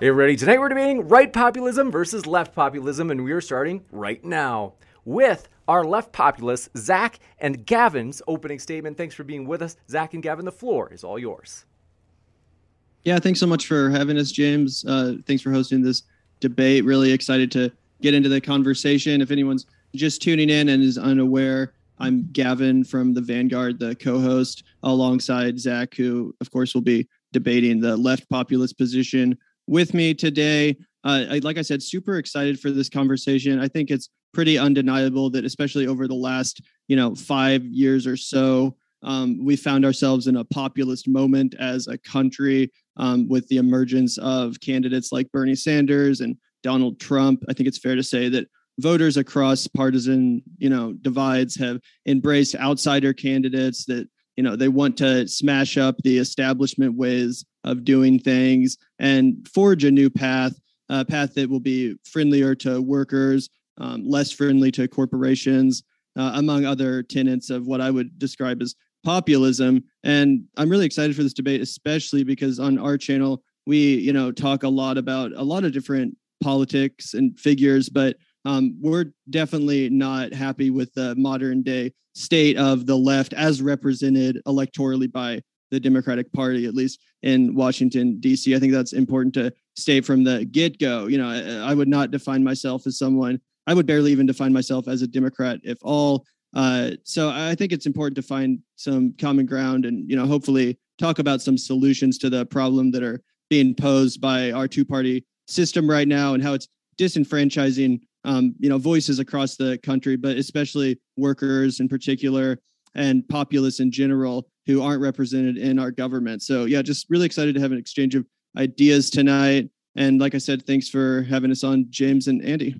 Hey, ready? Tonight we're debating right populism versus left populism, and we are starting right now with our left populists, Zach and Gavin's opening statement. Thanks for being with us. Zach and Gavin, the floor is all yours. Yeah, thanks so much for having us, James. Uh, thanks for hosting this debate. Really excited to get into the conversation. If anyone's just tuning in and is unaware, I'm Gavin from the Vanguard, the co host, alongside Zach, who, of course, will be debating the left populist position with me today. Uh, I, like I said, super excited for this conversation. I think it's pretty undeniable that, especially over the last, you know, five years or so, um, we found ourselves in a populist moment as a country um, with the emergence of candidates like Bernie Sanders and Donald Trump. I think it's fair to say that voters across partisan, you know, divides have embraced outsider candidates that you know they want to smash up the establishment ways of doing things and forge a new path, a path that will be friendlier to workers, um, less friendly to corporations, uh, among other tenets of what I would describe as populism. And I'm really excited for this debate, especially because on our channel, we, you know, talk a lot about a lot of different politics and figures, but um, we're definitely not happy with the modern day state of the left as represented electorally by the Democratic Party, at least in Washington, D.C. I think that's important to state from the get go. You know, I, I, would not define myself as someone, I would barely even define myself as a Democrat, if all. Uh, so I think it's important to find some common ground and, you know, hopefully talk about some solutions to the problem that are being posed by our two party system right now and how it's disenfranchising um, you know voices across the country but especially workers in particular and populists in general who aren't represented in our government. So yeah, just really excited to have an exchange of ideas tonight. And like I said, thanks for having us on, James and Andy.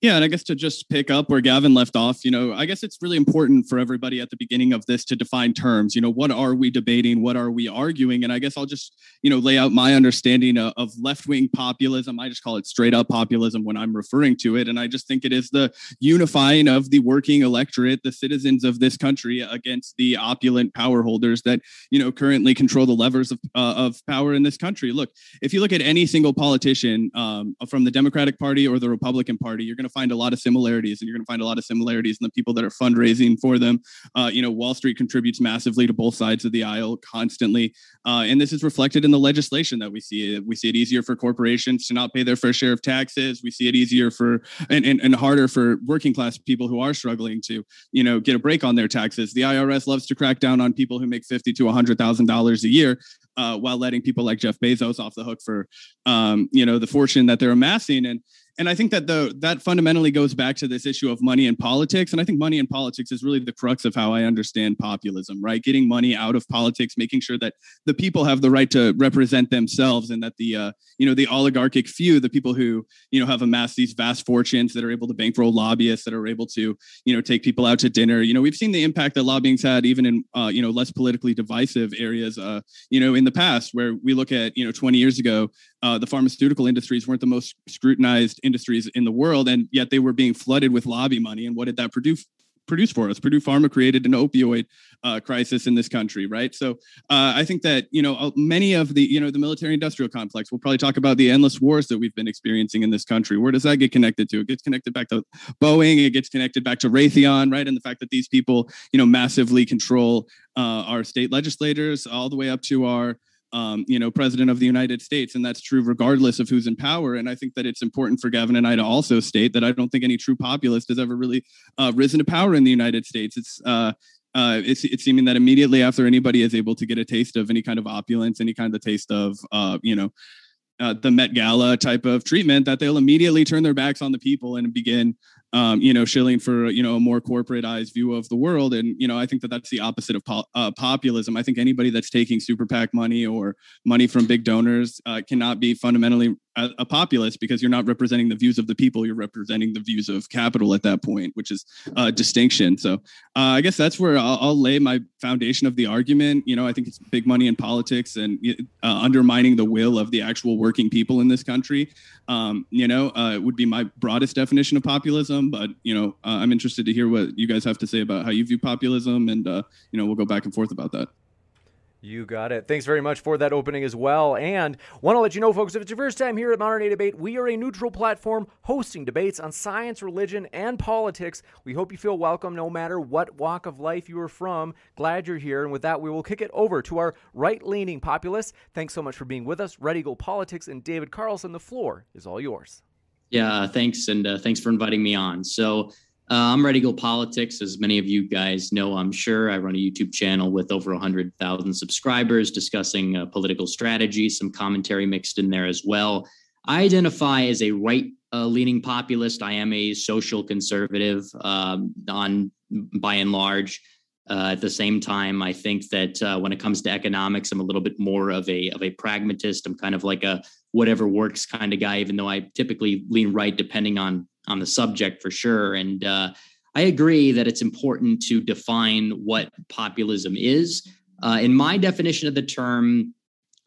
Yeah, and I guess to just pick up where Gavin left off, you know, I guess it's really important for everybody at the beginning of this to define terms. You know, what are we debating? What are we arguing? And I guess I'll just, you know, lay out my understanding of, left wing populism. I just call it straight up populism when I'm referring to it. And I just think it is the unifying of the working electorate, the citizens of this country against the opulent power holders that, you know, currently control the levers of, uh, of power in this country. Look, if you look at any single politician um, from the Democratic Party or the Republican Party, you're going to to find a lot of similarities, and you're going to find a lot of similarities in the people that are fundraising for them. Uh, you know, Wall Street contributes massively to both sides of the aisle constantly, uh, and this is reflected in the legislation that we see. We see it easier for corporations to not pay their fair share of taxes. We see it easier for and, and, and harder for working class people who are struggling to, you know, get a break on their taxes. The IRS loves to crack down on people who make fifty to hundred thousand dollars a year, uh, while letting people like Jeff Bezos off the hook for, um, you know, the fortune that they're amassing. And and I think that the that fundamentally goes back to this issue of money and politics. And I think money and politics is really the crux of how I understand populism, right? Getting money out of politics, making sure that the people have the right to represent themselves, and that the uh, you know the oligarchic few, the people who you know have amassed these vast fortunes that are able to bankroll lobbyists, that are able to you know take people out to dinner. You know, we've seen the impact that lobbying's had even in uh, you know less politically divisive areas. Uh, you know, in the past, where we look at you know 20 years ago, uh, the pharmaceutical industries weren't the most scrutinized industries in the world, and yet they were being flooded with lobby money. And what did that produce? produce for us. Purdue Pharma created an opioid uh, crisis in this country, right? So uh, I think that you know uh, many of the you know the military-industrial complex. We'll probably talk about the endless wars that we've been experiencing in this country. Where does that get connected to? It gets connected back to Boeing. It gets connected back to Raytheon, right? And the fact that these people you know massively control uh, our state legislators, all the way up to our um, you know, president of the United States, and that's true regardless of who's in power. And I think that it's important for Gavin and I to also state that I don't think any true populist has ever really uh, risen to power in the United States. It's uh, uh, it's, it's seeming that immediately after anybody is able to get a taste of any kind of opulence, any kind of taste of, uh, you know, uh, the Met Gala type of treatment, that they'll immediately turn their backs on the people and begin um, you know, shilling for you know a more corporatized view of the world. And you know, I think that that's the opposite of po- uh, populism. I think anybody that's taking super PAC money or money from big donors uh, cannot be fundamentally a, a, populist because you're not representing the views of the people. You're representing the views of capital at that point which is a distinction. So uh, i guess that's where I'll, I'll, lay my foundation of the argument. You know i think it's big money in politics and uh, undermining the will of the actual working people in this country. Um, you know uh, would be my broadest definition of populism but you know uh, i'm interested to hear what you guys have to say about how you view populism and uh, you know we'll go back and forth about that you got it. Thanks very much for that opening as well. And want to let you know, folks, if it's your first time here at Modern Day Debate, we are a neutral platform hosting debates on science, religion, and politics. We hope you feel welcome no matter what walk of life you are from. Glad you're here. And with that, we will kick it over to our right leaning populists. Thanks so much for being with us. Red Eagle Politics and David Carlson. The floor is all yours. Yeah, thanks. And uh, thanks for inviting me on. So, uh, I'm Red Eagle Politics. As many of you guys know, I'm sure I run a YouTube channel with over 100,000 subscribers discussing uh, political strategy, some commentary mixed in there as well. I identify as a right uh, leaning populist. I am a social conservative um, on by and large. Uh, at the same time, I think that uh, when it comes to economics, I'm a little bit more of a of a pragmatist. I'm kind of like a whatever works kind of guy, even though I typically lean right depending on on the subject for sure. And uh, I agree that it's important to define what populism is. Uh, in my definition of the term,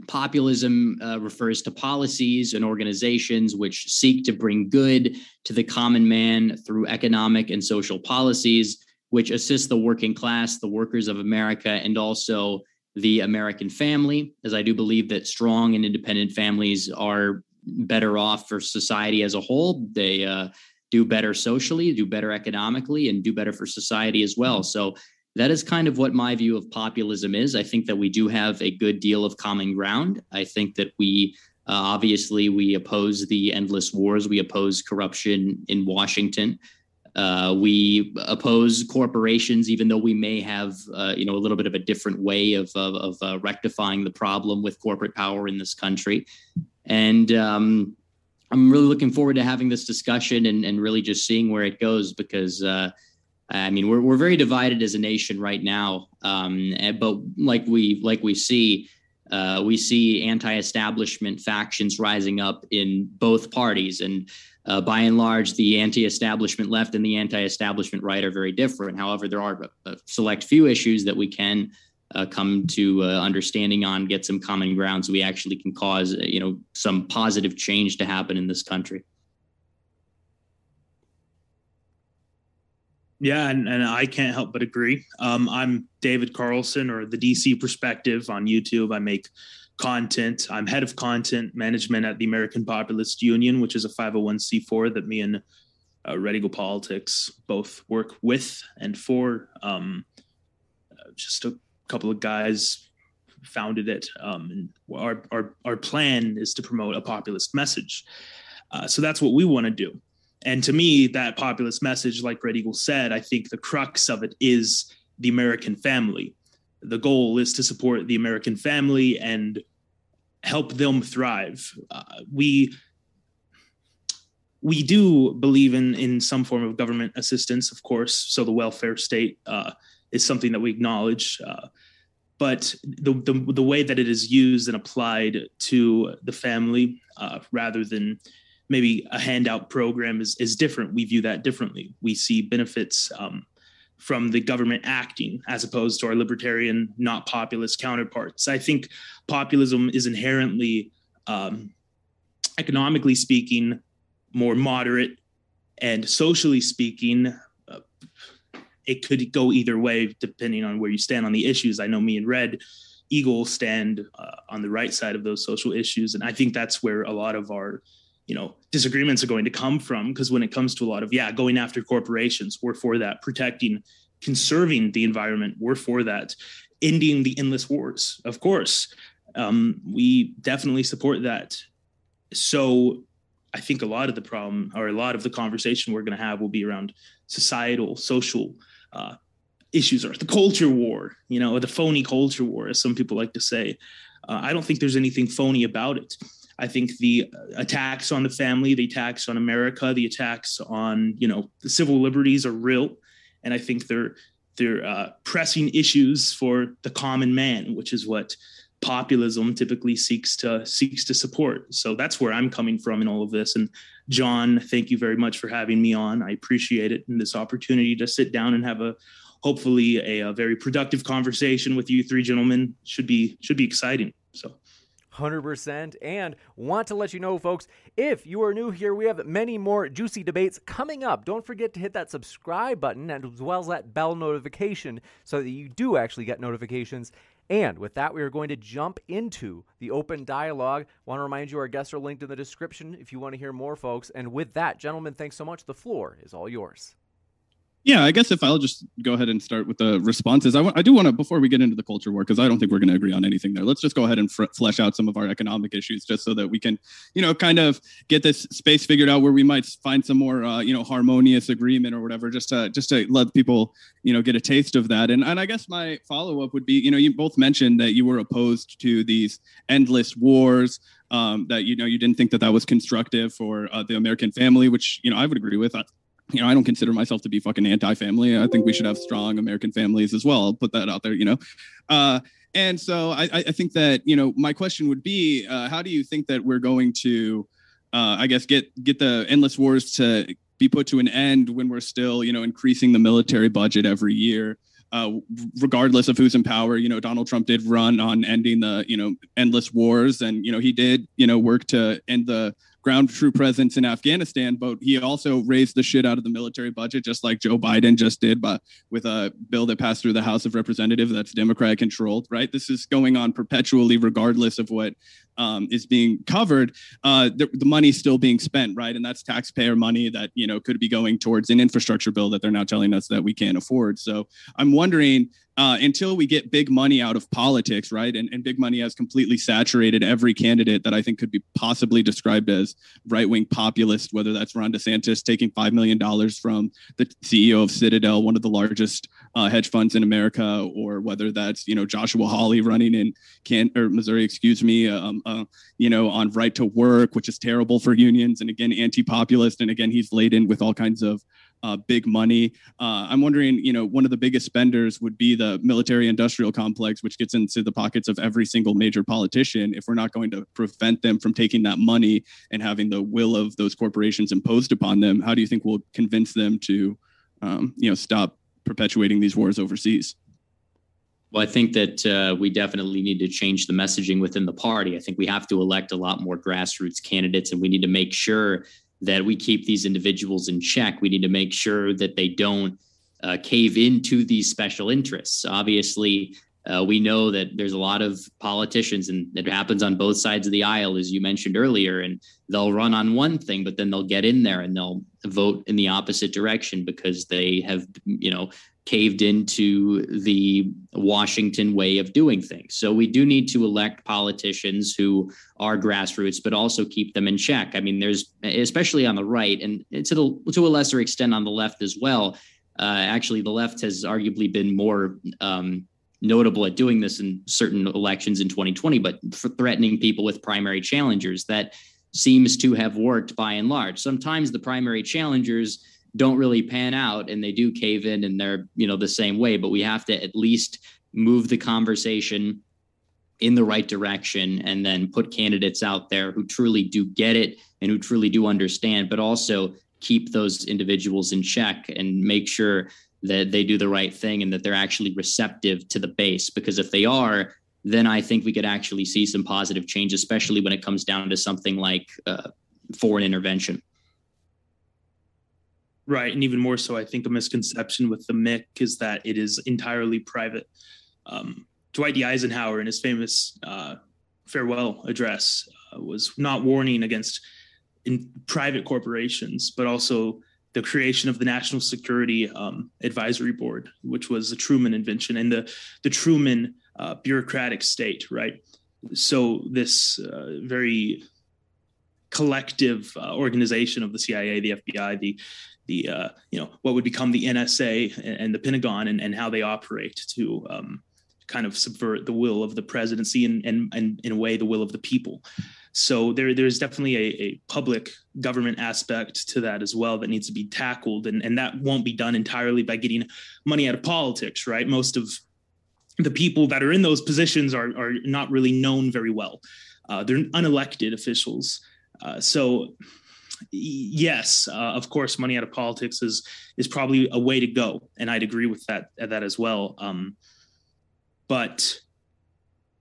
populism uh, refers to policies and organizations which seek to bring good to the common man through economic and social policies which assists the working class, the workers of America, and also the American family, as I do believe that strong and independent families are better off for society as a whole. They uh, do better socially, do better economically, and do better for society as well. So that is kind of what my view of populism is. I think that we do have a good deal of common ground. I think that we uh, obviously we oppose the endless wars, we oppose corruption in Washington. Uh, we oppose corporations, even though we may have, uh, you know, a little bit of a different way of of, of uh, rectifying the problem with corporate power in this country. And um, I'm really looking forward to having this discussion and, and really just seeing where it goes because uh, I mean we're we're very divided as a nation right now. Um, but like we like we see, uh, we see anti-establishment factions rising up in both parties, and uh, by and large, the anti-establishment left and the anti-establishment right are very different. However, there are a select few issues that we can uh, come to uh, understanding on, get some common ground, so we actually can cause uh, you know some positive change to happen in this country. Yeah, and, and I can't help but agree. Um, I'm David Carlson, or the DC Perspective on YouTube. I make content. I'm head of content management at the American Populist Union, which is a 501c4 that me and uh, Red Eagle Politics both work with and for. Um, uh, just a couple of guys founded it. Um, and our, our, our plan is to promote a populist message. Uh, so that's what we want to do. And to me, that populist message, like Red Eagle said, I think the crux of it is the American family. The goal is to support the American family and help them thrive. Uh, we we do believe in in some form of government assistance, of course. So the welfare state uh, is something that we acknowledge. Uh, but the, the, the way that it is used and applied to the family uh, rather than maybe a handout program is, is different. We view that differently. We see benefits um, from the government acting as opposed to our libertarian, not populist counterparts. I think populism is inherently, um, economically speaking, more moderate and socially speaking, it could go either way depending on where you stand on the issues. I know me and Red Eagle stand uh, on the right side of those social issues, and I think that's where a lot of our you know disagreements are going to come from because when it comes to a lot of yeah going after corporations we're for that protecting conserving the environment we're for that ending the endless wars of course um, we definitely support that so i think a lot of the problem or a lot of the conversation we're going to have will be around societal social uh, issues are the culture war, you know, the phony culture war, as some people like to say. Uh, I don't think there's anything phony about it. I think the attacks on the family, the attacks on America, the attacks on you know the civil liberties are real, and I think they're they're uh, pressing issues for the common man, which is what populism typically seeks to seeks to support. So that's where I'm coming from in all of this. And John, thank you very much for having me on. I appreciate it and this opportunity to sit down and have a hopefully a, a very productive conversation with you three gentlemen. Should be should be exciting. So 100%. And want to let you know, folks, if you are new here, we have many more juicy debates coming up. Don't forget to hit that subscribe button as well as that bell notification so that you do actually get notifications. And with that, we are going to jump into the open dialogue. Want to remind you, our guests are linked in the description if you want to hear more, folks. And with that, gentlemen, thanks so much. The floor is all yours. Yeah, I guess if I'll just go ahead and start with the responses, I, w- I do want to, before we get into the culture war, because I don't think we're going to agree on anything there. Let's just go ahead and flesh out some of our economic issues just so that we can, you know, kind of get this space figured out where we might find some more, uh, you know, harmonious agreement or whatever, just to, just to let people, you know, get a taste of that. And, and I guess my follow up would be, you know, you both mentioned that you were opposed to these endless wars. Um, that you know you didn't think that that was constructive for uh, the American family, which you know I would agree with you know, I don't consider myself to be fucking anti-family. I think we should have strong American families as well. I'll put that out there, you know. Uh, and so I, I, think that you know, my question would be, uh, how do you think that we're going to, uh, I guess, get get the endless wars to be put to an end when we're still, you know, increasing the military budget every year? Uh, regardless of who's in power, you know, Donald Trump did run on ending the, you know, endless wars, and you know, he did, you know, work to end the ground troop presence in Afghanistan, but he also raised the shit out of the military budget, just like Joe Biden just did, but with a bill that passed through the House of Representatives that's Democrat controlled, right? This is going on perpetually, regardless of what um, is being covered, uh, the, the money's still being spent, right? And that's taxpayer money that you know could be going towards an infrastructure bill that they're now telling us that we can't afford. So I'm wondering uh, until we get big money out of politics, right? And, and big money has completely saturated every candidate that I think could be possibly described as right wing populist, whether that's Ron DeSantis taking $5 million from the CEO of Citadel, one of the largest uh, hedge funds in America, or whether that's, you know, Joshua Hawley running in Can or Missouri, excuse me, um, uh, you know, on right to work, which is terrible for unions. And again, anti populist. And again, he's laden with all kinds of uh, big money. Uh, I'm wondering, you know, one of the biggest spenders would be the military industrial complex, which gets into the pockets of every single major politician. If we're not going to prevent them from taking that money and having the will of those corporations imposed upon them, how do you think we'll convince them to, um, you know, stop perpetuating these wars overseas? Well, I think that uh, we definitely need to change the messaging within the party. I think we have to elect a lot more grassroots candidates, and we need to make sure that we keep these individuals in check. We need to make sure that they don't uh, cave into these special interests. Obviously, uh, we know that there's a lot of politicians, and it happens on both sides of the aisle, as you mentioned earlier. And they'll run on one thing, but then they'll get in there and they'll vote in the opposite direction because they have, you know, caved into the Washington way of doing things. So we do need to elect politicians who are grassroots, but also keep them in check. I mean, there's especially on the right and to the, to a lesser extent on the left as well. Uh, actually, the left has arguably been more um, notable at doing this in certain elections in 2020, but threatening people with primary challengers that seems to have worked by and large. Sometimes the primary challengers don't really pan out and they do cave in and they're you know the same way but we have to at least move the conversation in the right direction and then put candidates out there who truly do get it and who truly do understand but also keep those individuals in check and make sure that they do the right thing and that they're actually receptive to the base because if they are then i think we could actually see some positive change especially when it comes down to something like uh, foreign intervention Right. And even more so, I think a misconception with the MIC is that it is entirely private. Um, Dwight D. Eisenhower, in his famous uh, farewell address, uh, was not warning against in private corporations, but also the creation of the National Security um, Advisory Board, which was a Truman invention, and the the Truman uh, bureaucratic state, right? So this uh, very collective uh, organization of the CIA, the FBI, the the uh, you know what would become the NSA and, and the Pentagon and, and how they operate to um, kind of subvert the will of the presidency and, and, and in a way the will of the people. So there there's definitely a, a public government aspect to that as well that needs to be tackled and, and that won't be done entirely by getting money out of politics, right? Most of the people that are in those positions are are not really known very well. Uh, they're unelected officials. Uh, so yes, uh, of course, money out of politics is is probably a way to go, and I'd agree with that that as well. Um, but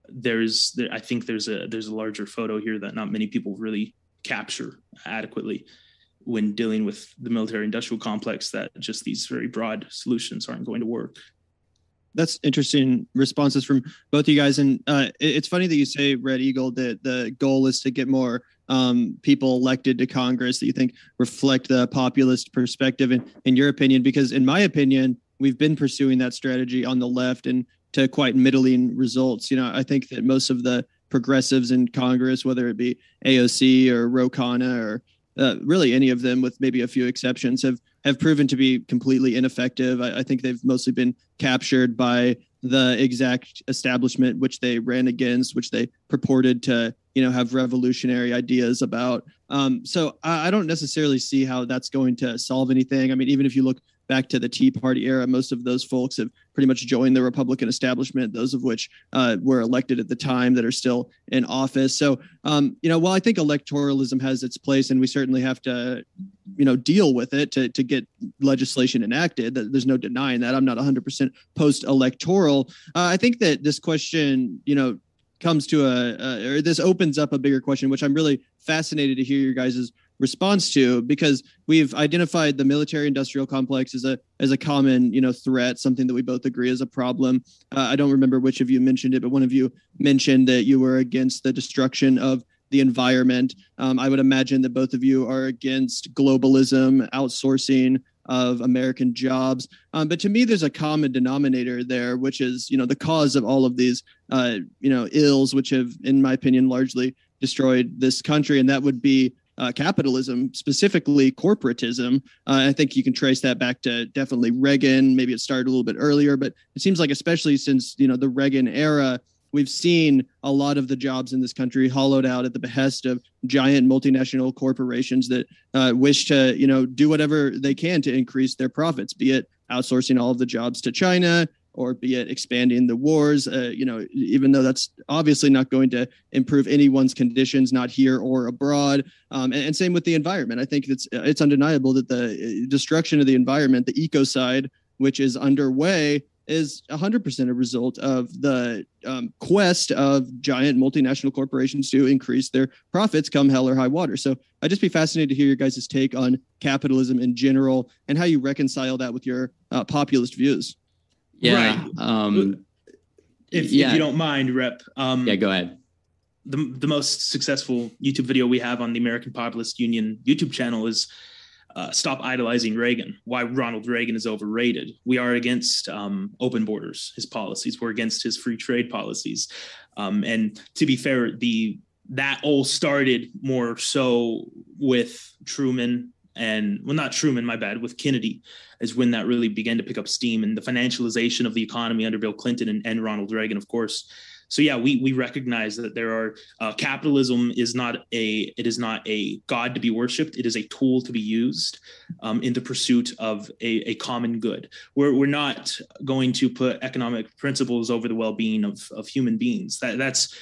there's there, I think there's a there's a larger photo here that not many people really capture adequately when dealing with the military industrial complex that just these very broad solutions aren't going to work that's interesting responses from both you guys and uh, it's funny that you say red eagle that the goal is to get more um, people elected to congress that you think reflect the populist perspective in, in your opinion because in my opinion we've been pursuing that strategy on the left and to quite middling results. You know, I think that most of the progressives in Congress, whether it be AOC or Ro Khanna or uh, really any of them, with maybe a few exceptions, have have proven to be completely ineffective. I, I, think they've mostly been captured by the exact establishment which they ran against, which they purported to, you know, have revolutionary ideas about. Um, so I, I don't necessarily see how that's going to solve anything. I mean, even if you look back to the Tea Party era, most of those folks have pretty much joined the Republican establishment, those of which uh, were elected at the time that are still in office. So, um, you know, while I think electoralism has its place and we certainly have to, you know, deal with it to, to get legislation enacted, there's no denying that. I'm not 100% post electoral. Uh, I think that this question, you know, comes to a, a, or this opens up a bigger question, which I'm really fascinated to hear your guys' response to because we've identified the military industrial complex as a as a common you know threat something that we both agree is a problem. Uh, i don't remember which of you mentioned it but one of you mentioned that you were against the destruction of the environment. Um, i would imagine that both of you are against globalism outsourcing of american jobs um, but to me there's a common denominator there which is you know the cause of all of these uh, you know ills which have in my opinion largely destroyed this country and that would be uh, capitalism, specifically corporatism. Uh, I think you can trace that back to definitely Reagan. Maybe it started a little bit earlier, but it seems like especially since you know the Reagan era, we've seen a lot of the jobs in this country hollowed out at the behest of giant multinational corporations that uh, wish to you know do whatever they can to increase their profits, be it outsourcing all of the jobs to China, or be it expanding the wars, uh, you know, even though that's obviously not going to improve anyone's conditions, not here or abroad. Um, and, and, same with the environment. I think it's it's undeniable that the uh, destruction of the environment, the ecocide, which is underway, is 100% a result of the um, quest of giant multinational corporations to increase their profits come hell or high water. So I'd just be fascinated to hear your guys' take on capitalism in general and how you reconcile that with your uh, populist views. Yeah. Right. Um, if, yeah. if you don't mind, Rep. Um, yeah, go ahead. The, the most successful YouTube video we have on the American Populist Union YouTube channel is uh, Stop Idolizing Reagan, why Ronald Reagan is overrated. We are against um, open borders, his policies. We're against his free trade policies. Um, and to be fair, the that all started more so with Truman and well not truman my bad with kennedy is when that really began to pick up steam and the financialization of the economy under bill clinton and, and ronald reagan of course so yeah we we recognize that there are uh, capitalism is not a it is not a god to be worshipped it is a tool to be used um, in the pursuit of a, a common good we're, we're not going to put economic principles over the well-being of, of human beings that that's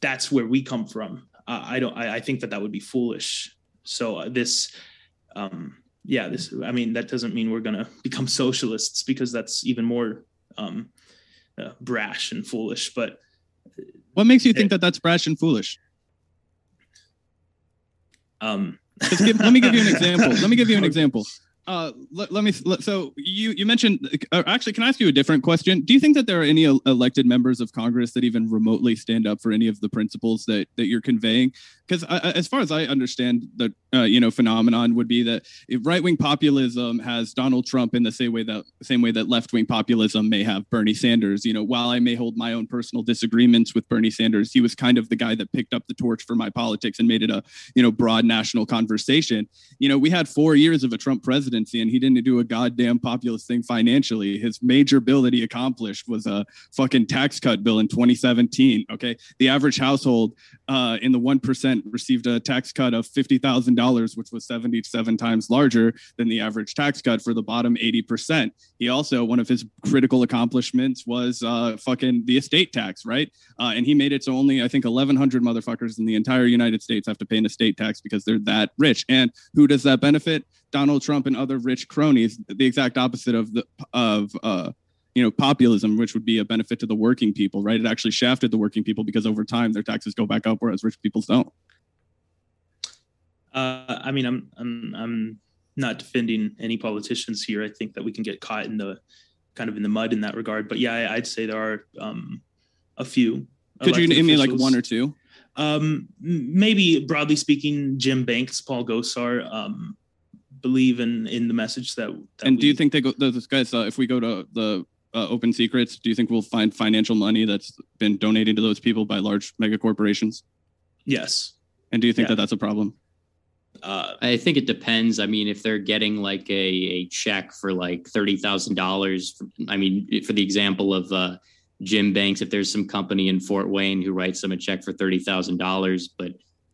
that's where we come from uh, i don't I, I think that that would be foolish so uh, this um, yeah, this. I mean, that doesn't mean we're going to become socialists because that's even more um, uh, brash and foolish. But what makes you think that that's brash and foolish? Um, give, let me give you an example. Let me give you an example. Uh, let, let me. Let, so you you mentioned. Uh, actually, can I ask you a different question? Do you think that there are any elected members of Congress that even remotely stand up for any of the principles that that you're conveying? Because as far as I understand, the uh, you know phenomenon would be that right wing populism has Donald Trump in the same way that same way that left wing populism may have Bernie Sanders. You know, while I may hold my own personal disagreements with Bernie Sanders, he was kind of the guy that picked up the torch for my politics and made it a you know broad national conversation. You know, we had four years of a Trump presidency and he didn't do a goddamn populist thing financially. His major bill that he accomplished was a fucking tax cut bill in 2017. Okay. The average household uh, in the 1% received a tax cut of fifty thousand dollars, which was seventy-seven times larger than the average tax cut for the bottom eighty percent. He also one of his critical accomplishments was uh, fucking the estate tax, right? Uh, and he made it so only I think eleven hundred motherfuckers in the entire United States have to pay an estate tax because they're that rich. And who does that benefit? Donald Trump and other rich cronies. The exact opposite of the of uh, you know populism which would be a benefit to the working people right it actually shafted the working people because over time their taxes go back up whereas rich people don't uh, i mean i'm i'm i'm not defending any politicians here i think that we can get caught in the kind of in the mud in that regard but yeah I, would say there are um, a few could you name me like one or two um, maybe broadly speaking jim banks paul gosar um, believe in in the message that, that and do you think they go those guys uh, if we go to the uh, open secrets, do you think we'll find financial money that's been donated to those people by large mega corporations? Yes. And do you think yeah. that that's a problem? Uh, I think it depends. I mean, if they're getting like a, a check for like thirty thousand dollars, I mean, for the example of uh, Jim Banks, if there's some company in Fort Wayne who writes him a check for thirty thousand dollars, but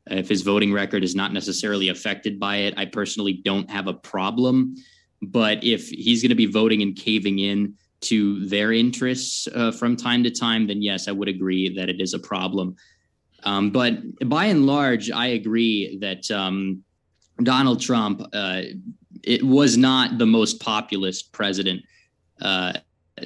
if his voting record is not necessarily affected by it, I personally don't have a problem. But if he's going to be voting and caving in to their interests uh, from time to time, then yes, I would agree that it is a problem. Um, but by and large, I agree that um, Donald Trump uh, it was not the most populist president. Uh,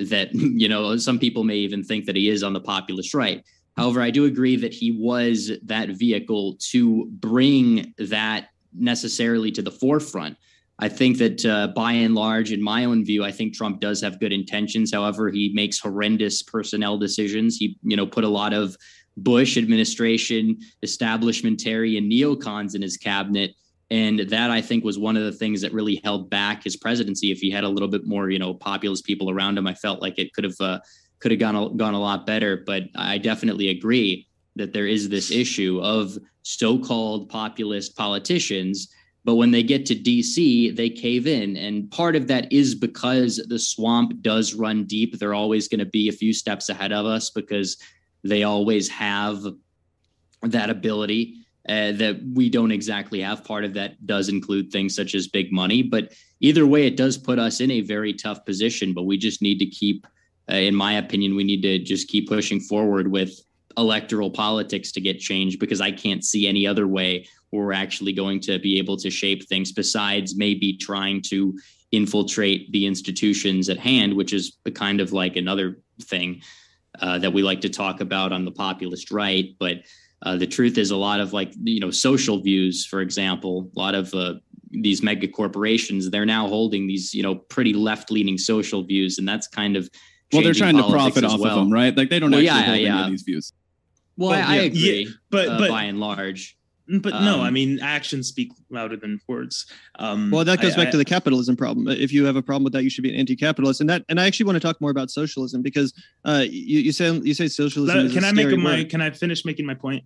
that you know, some people may even think that he is on the populist right. However, I do agree that he was that vehicle to bring that necessarily to the forefront. I think that uh, by and large, in my own view, I think Trump does have good intentions. However, he makes horrendous personnel decisions. He, you know, put a lot of Bush administration establishmentary and neocons in his cabinet. And that I think was one of the things that really held back his presidency. If he had a little bit more, you know, populist people around him, I felt like it could have uh, could have gone a, gone a lot better. But I definitely agree that there is this issue of so-called populist politicians but when they get to DC, they cave in. And part of that is because the swamp does run deep. They're always going to be a few steps ahead of us because they always have that ability uh, that we don't exactly have. Part of that does include things such as big money. But either way, it does put us in a very tough position. But we just need to keep, uh, in my opinion, we need to just keep pushing forward with electoral politics to get changed because I can't see any other way we're actually going to be able to shape things besides maybe trying to infiltrate the institutions at hand, which is kind of like another thing uh, that we like to talk about on the populist right. But uh, the truth is, a lot of like, you know, social views, for example, a lot of uh, these mega corporations, they're now holding these, you know, pretty left leaning social views. And that's kind of, well, they're trying to profit off well. of them, right? Like they don't well, actually yeah, hold yeah. any of these views. Well, I, I, agree, yeah, but, uh, but by and large. But um, no, I um, mean actions speak louder than words. Um, well, that goes I, back I, to the capitalism problem. If you have a problem with that, you should be an anti-capitalist. And that, and I actually want to talk more about socialism because uh, you, you say you say socialism. can I make a, my? Can I finish making my point?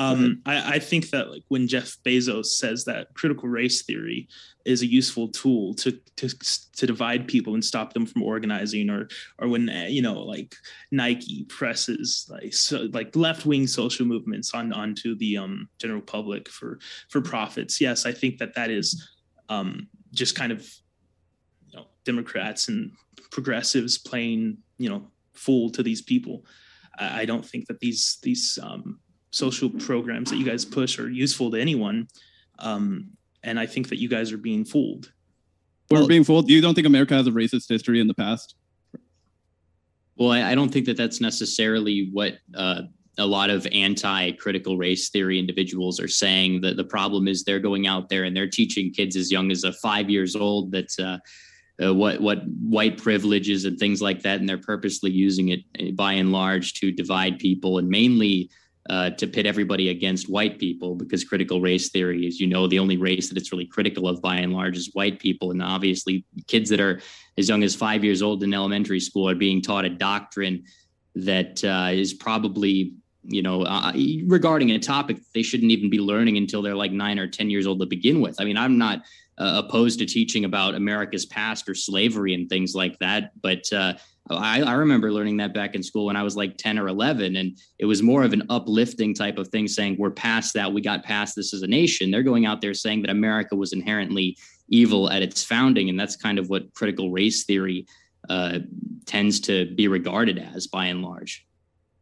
Um, I, I, think that like when Jeff Bezos says that critical race theory is a useful tool to to to divide people and stop them from organizing, or or when eh, you know like Nike presses like so, like left wing social movements on onto the um, general public for for profits. Yes, I think that that is um, just kind of you know Democrats and progressives playing you know fool to these people. I, I don't think that these these um, social programs that you guys push are useful to anyone. Um, and I think that you guys are being fooled. We're being fooled. You don't think America has a racist history in the past? Well, I, I don't think that that's necessarily what uh, a lot of anti-critical race theory individuals are saying. That the problem is they're going out there and they're teaching kids as young as a five years old that uh, uh, what what white privileges and things like that, and they're purposely using it uh, by and large to divide people and mainly uh, to pit everybody against white people because critical race theory is, you know, the only race that it's really critical of by and large is white people. And obviously, kids that are as young as five years old in elementary school are being taught a doctrine that uh, is probably, you know, uh, regarding a topic they shouldn't even be learning until they're like nine or 10 years old to begin with. I mean, I'm not uh, opposed to teaching about America's past or slavery and things like that, but uh, I, I remember learning that back in school when I was like 10 or 11. And it was more of an uplifting type of thing saying, we're past that. We got past this as a nation. They're going out there saying that America was inherently evil at its founding. And that's kind of what critical race theory uh, tends to be regarded as by and large.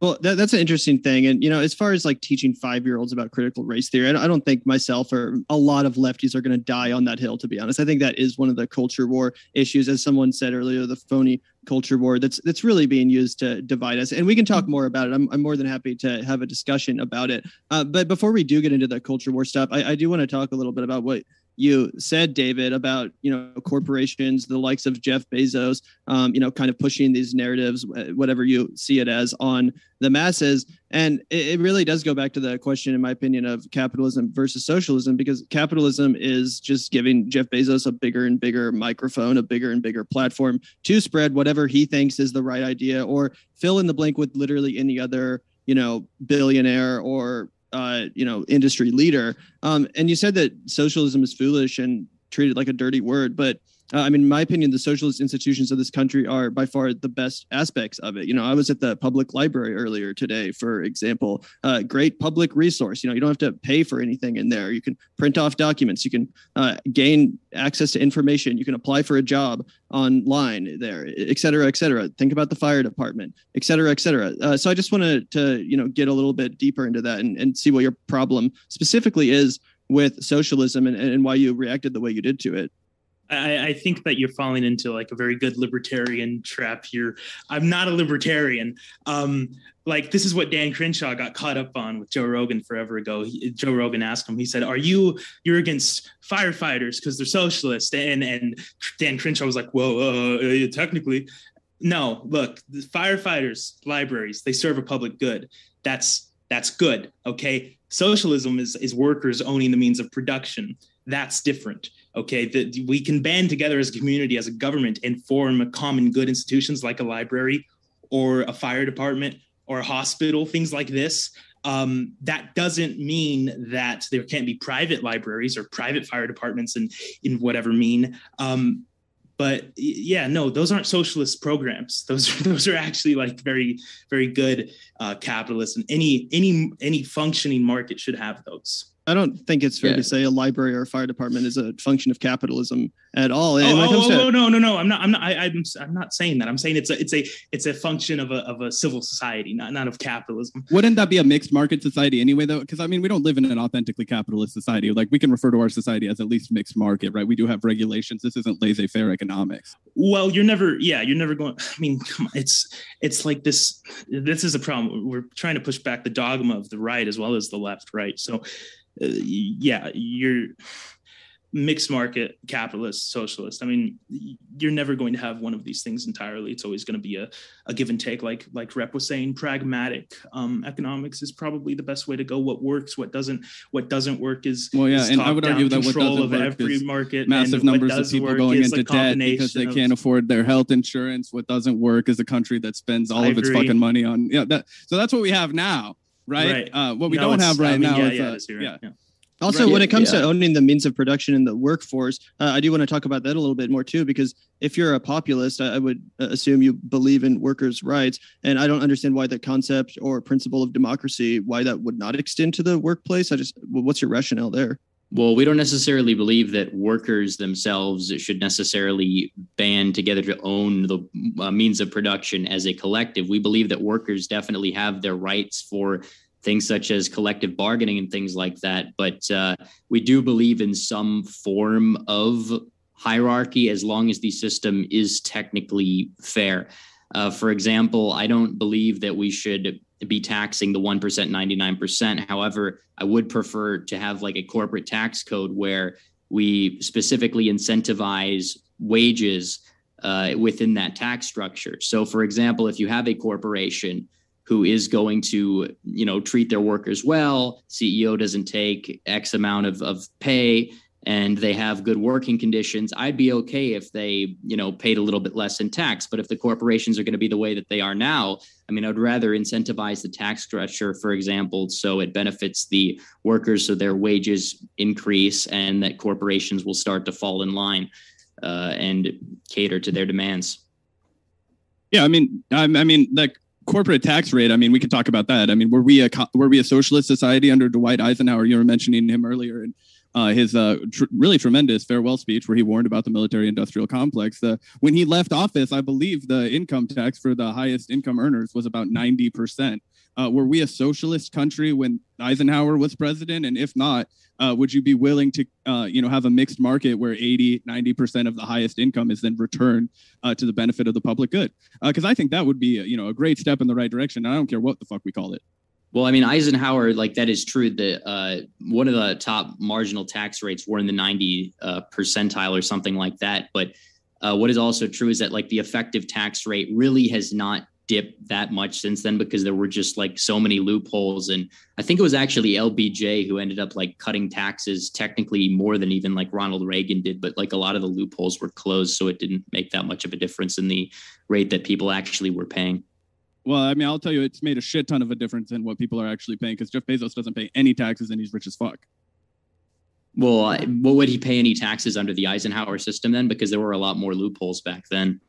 Well, that, that's an interesting thing. And, you know, as far as like teaching five year olds about critical race theory, I don't think myself or a lot of lefties are going to die on that hill, to be honest. I think that is one of the culture war issues. As someone said earlier, the phony culture war that's that's really being used to divide us. And we can talk more about it. I'm, I'm more than happy to have a discussion about it. Uh, but before we do get into the culture war stuff, I, I do want to talk a little bit about what you said, David, about you know corporations, the likes of Jeff Bezos, um, you know, kind of pushing these narratives, whatever you see it as, on the masses. And it, it really does go back to the question, in my opinion, of capitalism versus socialism, because capitalism is just giving Jeff Bezos a bigger and bigger microphone, a bigger and bigger platform to spread whatever he thinks is the right idea, or fill in the blank with literally any other you know billionaire or uh, you know industry leader. Um, and you said that socialism is foolish and treated like a dirty word, but uh, I mean, in my opinion, the socialist institutions of this country are by far the best aspects of it. You know, I was at the public library earlier today, for example. Uh, great public resource. You know, you don't have to pay for anything in there. You can print off documents. You can uh, gain access to information. You can apply for a job online there, et cetera, et cetera. Think about the fire department, et cetera, et cetera. Uh, so I just wanted to, you know, get a little bit deeper into that and, and see what your problem specifically is with socialism and, and why you reacted the way you did to it. I, I, think that you're falling into like a very good libertarian trap here. I'm not a libertarian. Um, like this is what Dan Crenshaw got caught up on with Joe Rogan forever ago. He, Joe Rogan asked him, he said, "Are you you're against firefighters because they're socialist?" And and Dan Crenshaw was like, "Well, uh, uh, technically." No, look, firefighters, libraries, they serve a public good. That's that's good. Okay. Socialism is is workers owning the means of production. That's different okay that we can band together as a community as a government and form a common good institutions like a library or a fire department or a hospital things like this. Um, that doesn't mean that there can't be private libraries or private fire departments in in whatever mean. Um, but yeah no those aren't socialist programs. Those are those are actually like very very good uh, capitalists and any any any functioning market should have those I don't think it's fair yeah. to say a library or a fire department is a function of capitalism at all. And oh, oh, to- oh, no, no, no. I'm not. I'm not. I, am I'm, I'm not saying that. I'm saying it's a it's a it's a function of a of a civil society, not not of capitalism. Wouldn't that be a mixed market society anyway, though? Because I mean, we don't live in an authentically capitalist society. Like we can refer to our society as at least mixed market, right? We do have regulations. This isn't laissez-faire economics. Well, you're never. Yeah, you're never going. I mean, come on. It's it's like this. This is a problem. We're trying to push back the dogma of the right as well as the left, right? So yeah, you're mixed market capitalist socialist. I mean you're never going to have one of these things entirely. It's always going to be a, a give and take like like rep was saying pragmatic. Um, economics is probably the best way to go. What works what doesn't what doesn't work is well yeah is and i would argue that what doesn't work every is market massive numbers of people going into debt because they can't afford their health insurance. What doesn't work is a country that spends all I of its fucking money on yeah that so that's what we have now right? right. Uh, what we no, don't have right I mean, now yeah, is yeah, uh, yeah. yeah. Also, right. when it comes yeah. to owning the means of production in the workforce, uh, I do want to talk about that a little bit more too, because if you're a populist, I, I would uh, assume you believe in workers' rights, and I don't understand why the concept or principle of democracy, why that would not extend to the workplace. I just, what's your rationale there? Well, we don't necessarily believe that workers themselves should necessarily band together to own the uh, means of production as a collective. We believe that workers definitely have their rights for things such as collective bargaining and things like that. But uh, we do believe in some form of hierarchy as long as the system is technically fair. Uh, for example, I don't believe that we should be taxing the 1%, 99%. However, I would prefer to have like a corporate tax code where we specifically incentivize wages uh, within that tax structure. So, for example, if you have a corporation who is going to, you know, treat their workers well, CEO doesn't take X amount of, of pay, and they have good working conditions, I'd be okay if they, you know, paid a little bit less in tax. But if the corporations are going to be the way that they are now, I mean, I'd rather incentivize the tax structure, for example, so it benefits the workers, so their wages increase, and that corporations will start to fall in line uh, and cater to their demands. Yeah, I mean, I, I mean, like corporate tax rate. I mean, we could talk about that. I mean, were we a were we a socialist society under Dwight Eisenhower? You were mentioning him earlier, and uh, his uh, tr- really tremendous farewell speech where he warned about the military-industrial complex. Uh, when he left office, I believe the income tax for the highest income earners was about ninety percent. Uh, were we a socialist country when Eisenhower was president? And if not, uh, would you be willing to, uh, you know, have a mixed market where 80, 90% of the highest income is then returned to the benefit of the public good? Because I think that would be, you know, a great step in the right direction. I don't care what the fuck we call it. Well, I mean, Eisenhower, like that is true. That uh, one of the top marginal tax rates were in the 90 percentile or something like that. But what is also true is that like the effective tax rate really has not dipped that much since then because there were just like so many loopholes and i think it was actually lbj who ended up like cutting taxes technically more than even like ronald reagan did but like a lot of the loopholes were closed so it didn't make that much of a difference in the rate that people actually were paying well, I mean, I'll tell you, it's made a shit ton of a difference in what people are actually paying because Jeff Bezos doesn't pay any taxes and he's rich as fuck. Well, I, what would he pay any taxes under the Eisenhower system then? Because there were a lot more loopholes back then.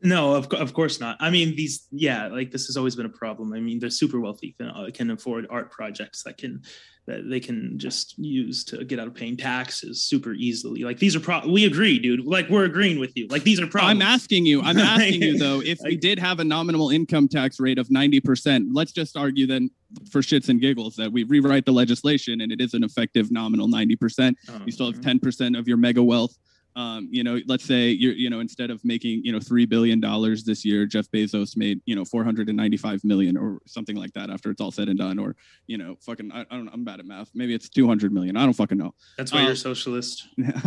No, of, of course not. I mean, these, yeah, like this has always been a problem. I mean, they're super wealthy, can, uh, can afford art projects that can, that they can just use to get out of paying taxes super easily. Like these are pro, we agree, dude. Like we're agreeing with you. Like these are problems. I'm asking you, I'm asking you though, if we did have a nominal income tax rate of 90%, let's just argue then for shits and giggles that we rewrite the legislation and it is an effective nominal 90%. Oh, you still have uh-huh. 10% of your mega wealth um, you know, let's say you're, you know, instead of making, you know, three billion dollars this year, Jeff Bezos made, you know, 495 million or something like that after it's all said and done, or, you know, fucking, I, I don't know, I'm bad at math. Maybe it's 200 million. I don't fucking know. That's why um, you're a socialist. that's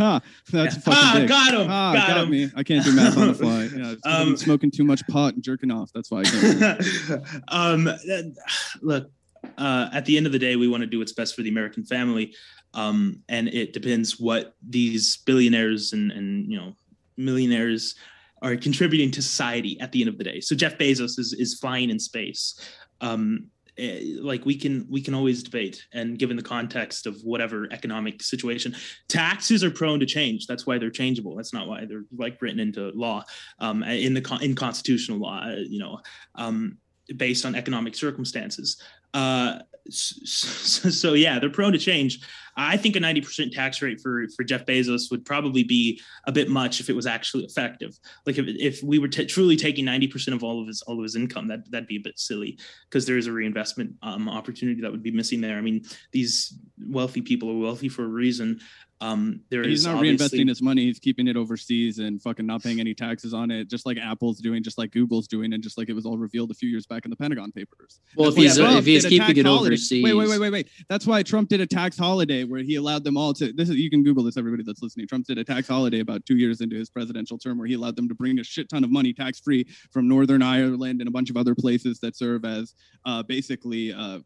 yeah. fucking ah, dick. got him. Ah, got, got him. me. I can't do math on the fly. Yeah, um, smoking too much pot and jerking off. That's why I can't. um, look, uh, at the end of the day, we want to do what's best for the American family. Um, and it depends what these billionaires and, and you know millionaires are contributing to society at the end of the day. So Jeff Bezos is is flying in space. Um, eh, like we can we can always debate and given the context of whatever economic situation taxes are prone to change that's why they're changeable that's not why they're like written into law um, in the in constitutional law uh, you know um, based on economic circumstances uh, so, so, yeah, they're prone to change. I think a 90% tax rate for, for Jeff Bezos would probably be a bit much if it was actually effective. Like if, if we were t- truly taking 90% of all of his all of his income, that that'd be a bit silly because there is a reinvestment um, opportunity that would be missing there. I mean, these wealthy people are wealthy for a reason. Um, there he's not reinvesting his money; he's keeping it overseas and fucking not paying any taxes on it, just like Apple's doing, just like Google's doing, and just like it was all revealed a few years back in the Pentagon Papers. Well, if he's, if he's keeping it holiday. overseas, wait, wait, wait, wait, wait. That's why Trump did a tax holiday where he allowed them all to. This is you can Google this, everybody that's listening. Trump did a tax holiday about two years into his presidential term where he allowed them to bring a shit ton of money tax free from Northern Ireland and a bunch of other places that serve as uh, basically uh,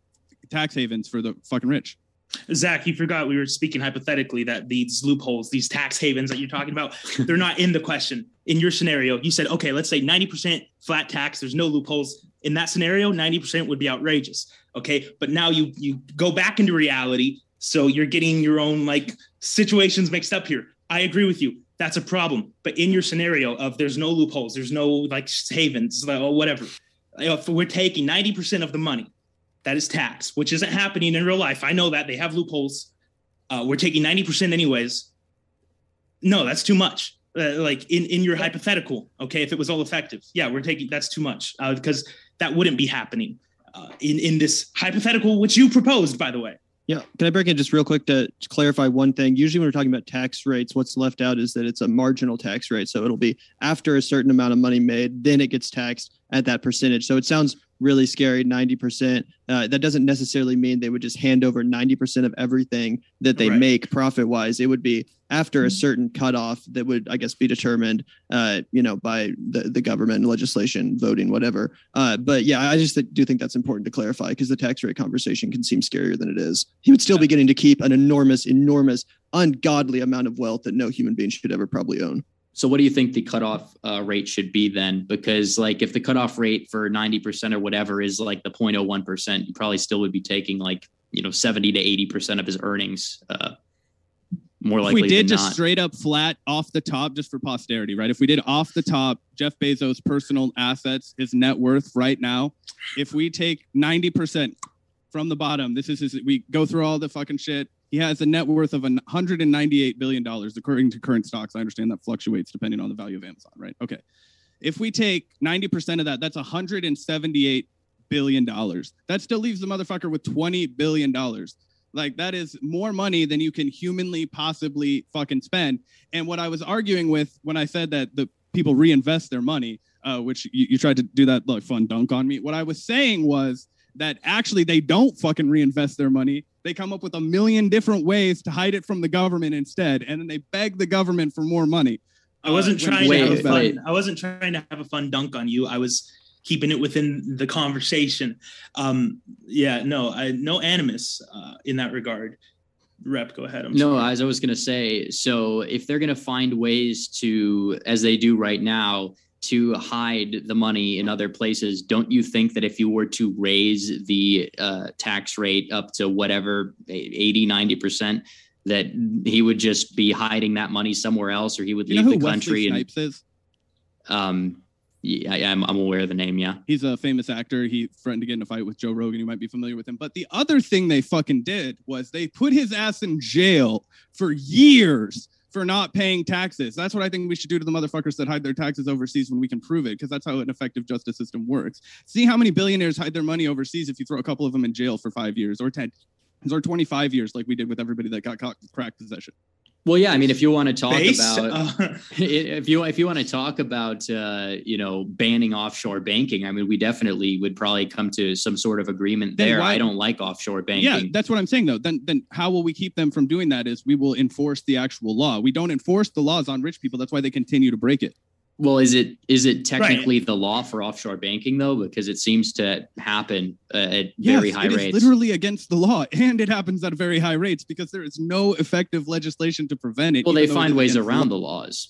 tax havens for the fucking rich. Zach, you forgot we were speaking hypothetically that these loopholes, these tax havens that you're talking about, they're not in the question. In your scenario, you said, okay, let's say 90% flat tax, there's no loopholes. In that scenario, 90% would be outrageous. Okay. But now you you go back into reality. So you're getting your own like situations mixed up here. I agree with you. That's a problem. But in your scenario of there's no loopholes, there's no like havens, or whatever. If we're taking 90% of the money, that is tax, which isn't happening in real life. I know that they have loopholes. Uh, we're taking 90% anyways. No, that's too much. Uh, like in, in your hypothetical, okay, if it was all effective, yeah, we're taking that's too much uh, because that wouldn't be happening uh, in in this hypothetical, which you proposed, by the way. Yeah, can I break in just real quick to, clarify one thing? Usually, when we're talking about tax rates, what's left out is that it's a marginal tax rate. So it'll be after a certain amount of money made, then it gets taxed at that percentage. So it sounds really scary 90% uh, that doesn't necessarily mean they would just hand over 90% of everything that they right. make profit wise it would be after a mm-hmm. certain cutoff that would i guess be determined uh, you know by the, the government legislation voting whatever. Uh, but yeah i just do think that's important to clarify because the tax rate conversation can seem scarier than it is. He would still be getting to keep an enormous enormous ungodly amount of wealth that no human being should ever probably own so what do you think the cutoff uh, rate should be then? Because like if the cutoff rate for 90% or whatever is like the 0.01%, you probably still would be taking like, you know, 70 to 80% of his earnings. Uh, more if likely we did just not. straight up flat off the top, just for posterity, right? If we did off the top, Jeff Bezos' personal assets, his net worth right now, if we take 90% from the bottom, this is his, we go through all the fucking shit. He has a net worth of $198 billion, according to current stocks. I understand that fluctuates depending on the value of Amazon, right? Okay. If we take 90% of that, that's $178 billion. That still leaves the motherfucker with $20 billion. Like that is more money than you can humanly possibly fucking spend. And what I was arguing with when I said that the people reinvest their money, uh, which you, you tried to do that like fun dunk on me. What I was saying was that actually they don't fucking reinvest their money. They come up with a million different ways to hide it from the government instead, and then they beg the government for more money. I wasn't Uh, trying Wait, to have a fun. wait. I wasn't trying to have a fun dunk on you. I was keeping it within the conversation. Um, yeah, no, I, no animus uh, in that regard. Rep, go ahead. I'm No, sorry. as I was going to say, so if they're going to find ways to, as they do right now, to hide the money in other places, don't you think that if you were to raise the uh, tax rate up to whatever, 80, 90%, that he would just be hiding that money somewhere else or he would You leave the Wesley country? And, Snipes is? um, yeah, yeah, I'm, I'm aware of the name. Yeah. He's a famous actor. He threatened to get in a fight with Joe Rogan. You might be familiar with him. But the other thing they fucking did was they put his ass in jail for years for not paying taxes. That's what I think we should do to the motherfuckers that hide their taxes overseas when we can prove it, because that's how an effective justice system works. See how many billionaires hide their money overseas if you throw a couple of them in jail for five years or 10 or 25 years, like we did with everybody that got caught with crack possession. Well, yeah. I mean, if you want to talk Base? about, Uh, if you if you want to talk about uh, you know banning offshore banking, I mean, we definitely would probably come to some sort of agreement there. why- I don't like offshore banking. Yeah, that's what I'm saying though. Then then how will we keep them from doing that is we will enforce the actual law. We don't enforce the laws on rich people. That's why they continue to break it. Well, is it is it technically the law for offshore banking though? Because it seems to happen uh, at very yes, high it is rates. literally against the law, and it happens at very high rates because there is no effective legislation to prevent it. well, they even though it find ways against around law. the laws.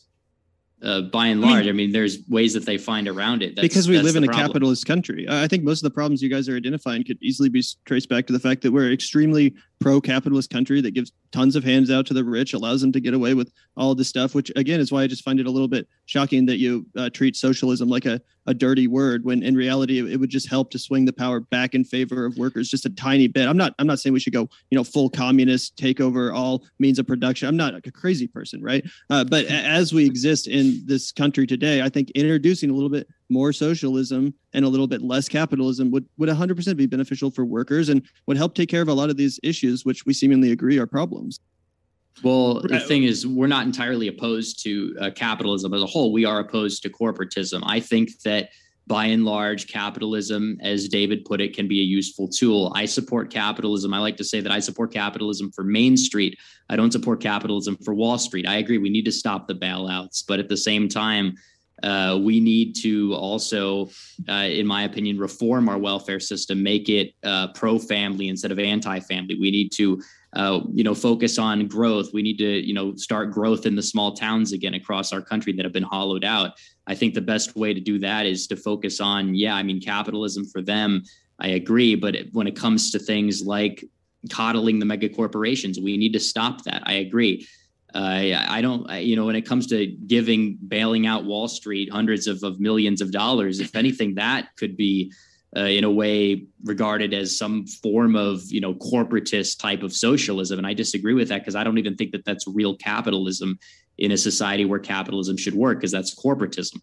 Uh, by and I mean- large, I mean, there's ways that they find around it. That's, because we that's live in a problem. capitalist country. I I think most of the problems you guys are identifying could easily be traced back to the fact that we're extremely pro-capitalist country that gives tons of hands out to the rich, allows them to get away with all this stuff. Which again is why I just find it a little bit shocking that you uh, treat socialism like a, a dirty word when in reality it, it would just help to swing the power back in favor of workers just a tiny bit. I'm not I'm not saying we should go you know full communist take over all means of production. I'm not like a crazy person, right? Uh, but as we exist in this country today, I think introducing a little bit more socialism and a little bit less capitalism would would 100% be beneficial for workers and would help take care of a lot of these issues, which we seemingly agree are problems. Well, the thing is, we're not entirely opposed to uh, capitalism as a whole. We are opposed to corporatism. I think that by and large, capitalism, as David put it, can be a useful tool. I support capitalism. I like to say that I support capitalism for Main Street. I don't support capitalism for Wall Street. I agree we need to stop the bailouts, but at the same time, uh, we need to also, uh, in my opinion, reform our welfare system, make it uh, pro-family instead of anti-family. We need to uh, you know, focus on growth. We need to, you know, start growth in the small towns again across our country that have been hollowed out. I think the best way to do that is to focus on, yeah, I mean, capitalism for them. I agree, but when it comes to things like coddling the mega corporations, we need to stop that. I agree. Uh, I don't, you know, when it comes to giving, bailing out Wall Street hundreds of, of millions of dollars, if anything, that could be uh, in a way regarded as some form of you know corporatist type of socialism. And i disagree with that because i don't even think that that's real capitalism in a society where capitalism should work because that's corporatism.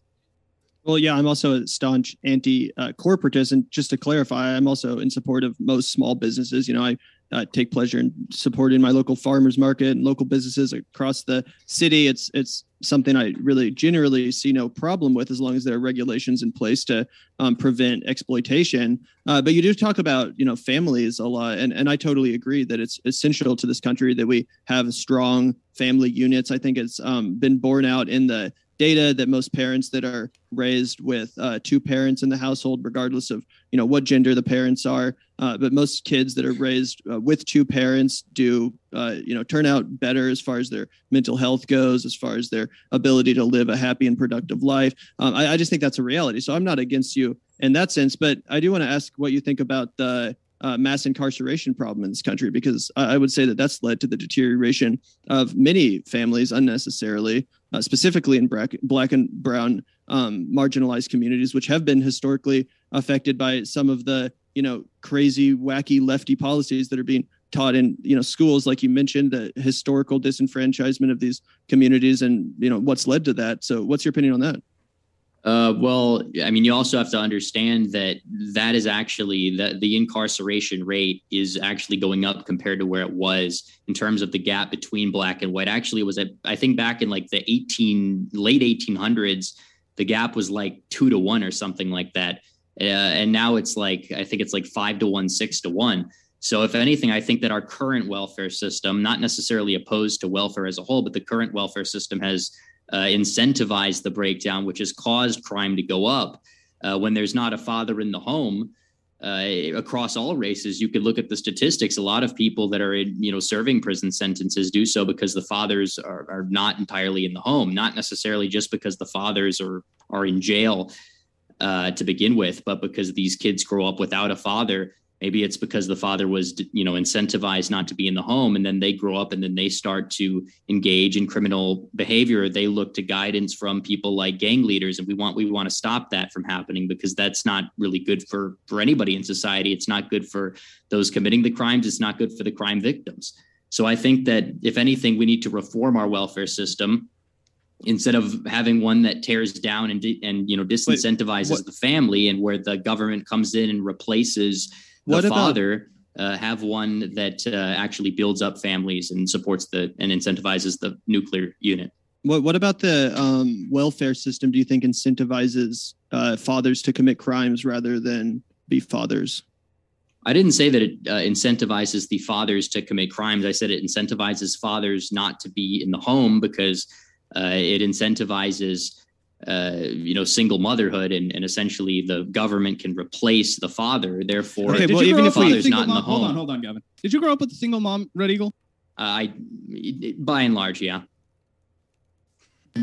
Well, yeah, I'm also a staunch anti-corporatist, and just to clarify, I'm also in support of most small businesses. You know, I uh, take pleasure in supporting my local farmers market and local businesses across the city. It's it's something I really generally see no problem with as long as there are regulations in place to um, prevent exploitation. Uh, but you do talk about you know families a lot, and and I totally agree that it's essential to this country that we have strong family units. I think it's um, been borne out in the data that most parents that are raised with uh, two parents in the household, regardless of you know what gender the parents are, uh, but most kids that are raised uh, with two parents do uh, you know turn out better as far as their mental health goes, as far as their ability to live a happy and productive life. Um, I, I just think that's a reality. So I'm not against you in that sense, but I do want to ask what you think about the uh, mass incarceration problem in this country because I would say that that's led to the deterioration of many families unnecessarily, uh, specifically in black, black and brown um, marginalized communities, which have been historically affected by some of the you know crazy, wacky, lefty policies that are being taught in you know schools, like you mentioned, the historical disenfranchisement of these communities, and you know what's led to that. So, what's your opinion on that? Uh, well, I mean, you also have to understand that that is actually that the incarceration rate is actually going up compared to where it was in terms of the gap between black and white. Actually, was at I think back in like the 18 late 1800s, the gap was like two to one or something like that, uh, and now it's like I think it's like five to one, six to one. So, if anything, I think that our current welfare system, not necessarily opposed to welfare as a whole, but the current welfare system has uh, incentivize the breakdown, which has caused crime to go up. Uh, when there's not a father in the home, uh, across all races, you could look at the statistics. A lot of people that are in, you know, serving prison sentences do so because the fathers are, are not entirely in the home, not necessarily just because the fathers are are in jail uh, to begin with, but because these kids grow up without a father maybe it's because the father was you know incentivized not to be in the home and then they grow up and then they start to engage in criminal behavior. They look to guidance from people like gang leaders and we want we want to stop that from happening because that's not really good for for anybody in society. It's not good for those committing the crimes. It's not good for the crime victims. So i think that if anything we need to reform our welfare system instead of having one that tears down and and you know disincentivizes the family and where the government comes in and replaces what the about, father uh, have one that uh, actually builds up families and supports the and incentivizes the nuclear unit. What What about the um, welfare system? Do you think incentivizes uh, fathers to commit crimes rather than be fathers? I didn't say that it uh, incentivizes the fathers to commit crimes. I said it incentivizes fathers not to be in the home because uh, it incentivizes uh, you know, single motherhood, and, and essentially the government can replace the father. Therefore, okay, well, even if the father's not mom, in the home. Hold on, hold on, Gavin. Did you grow up with a single mom, Red Eagle? Uh, I, by and large, yeah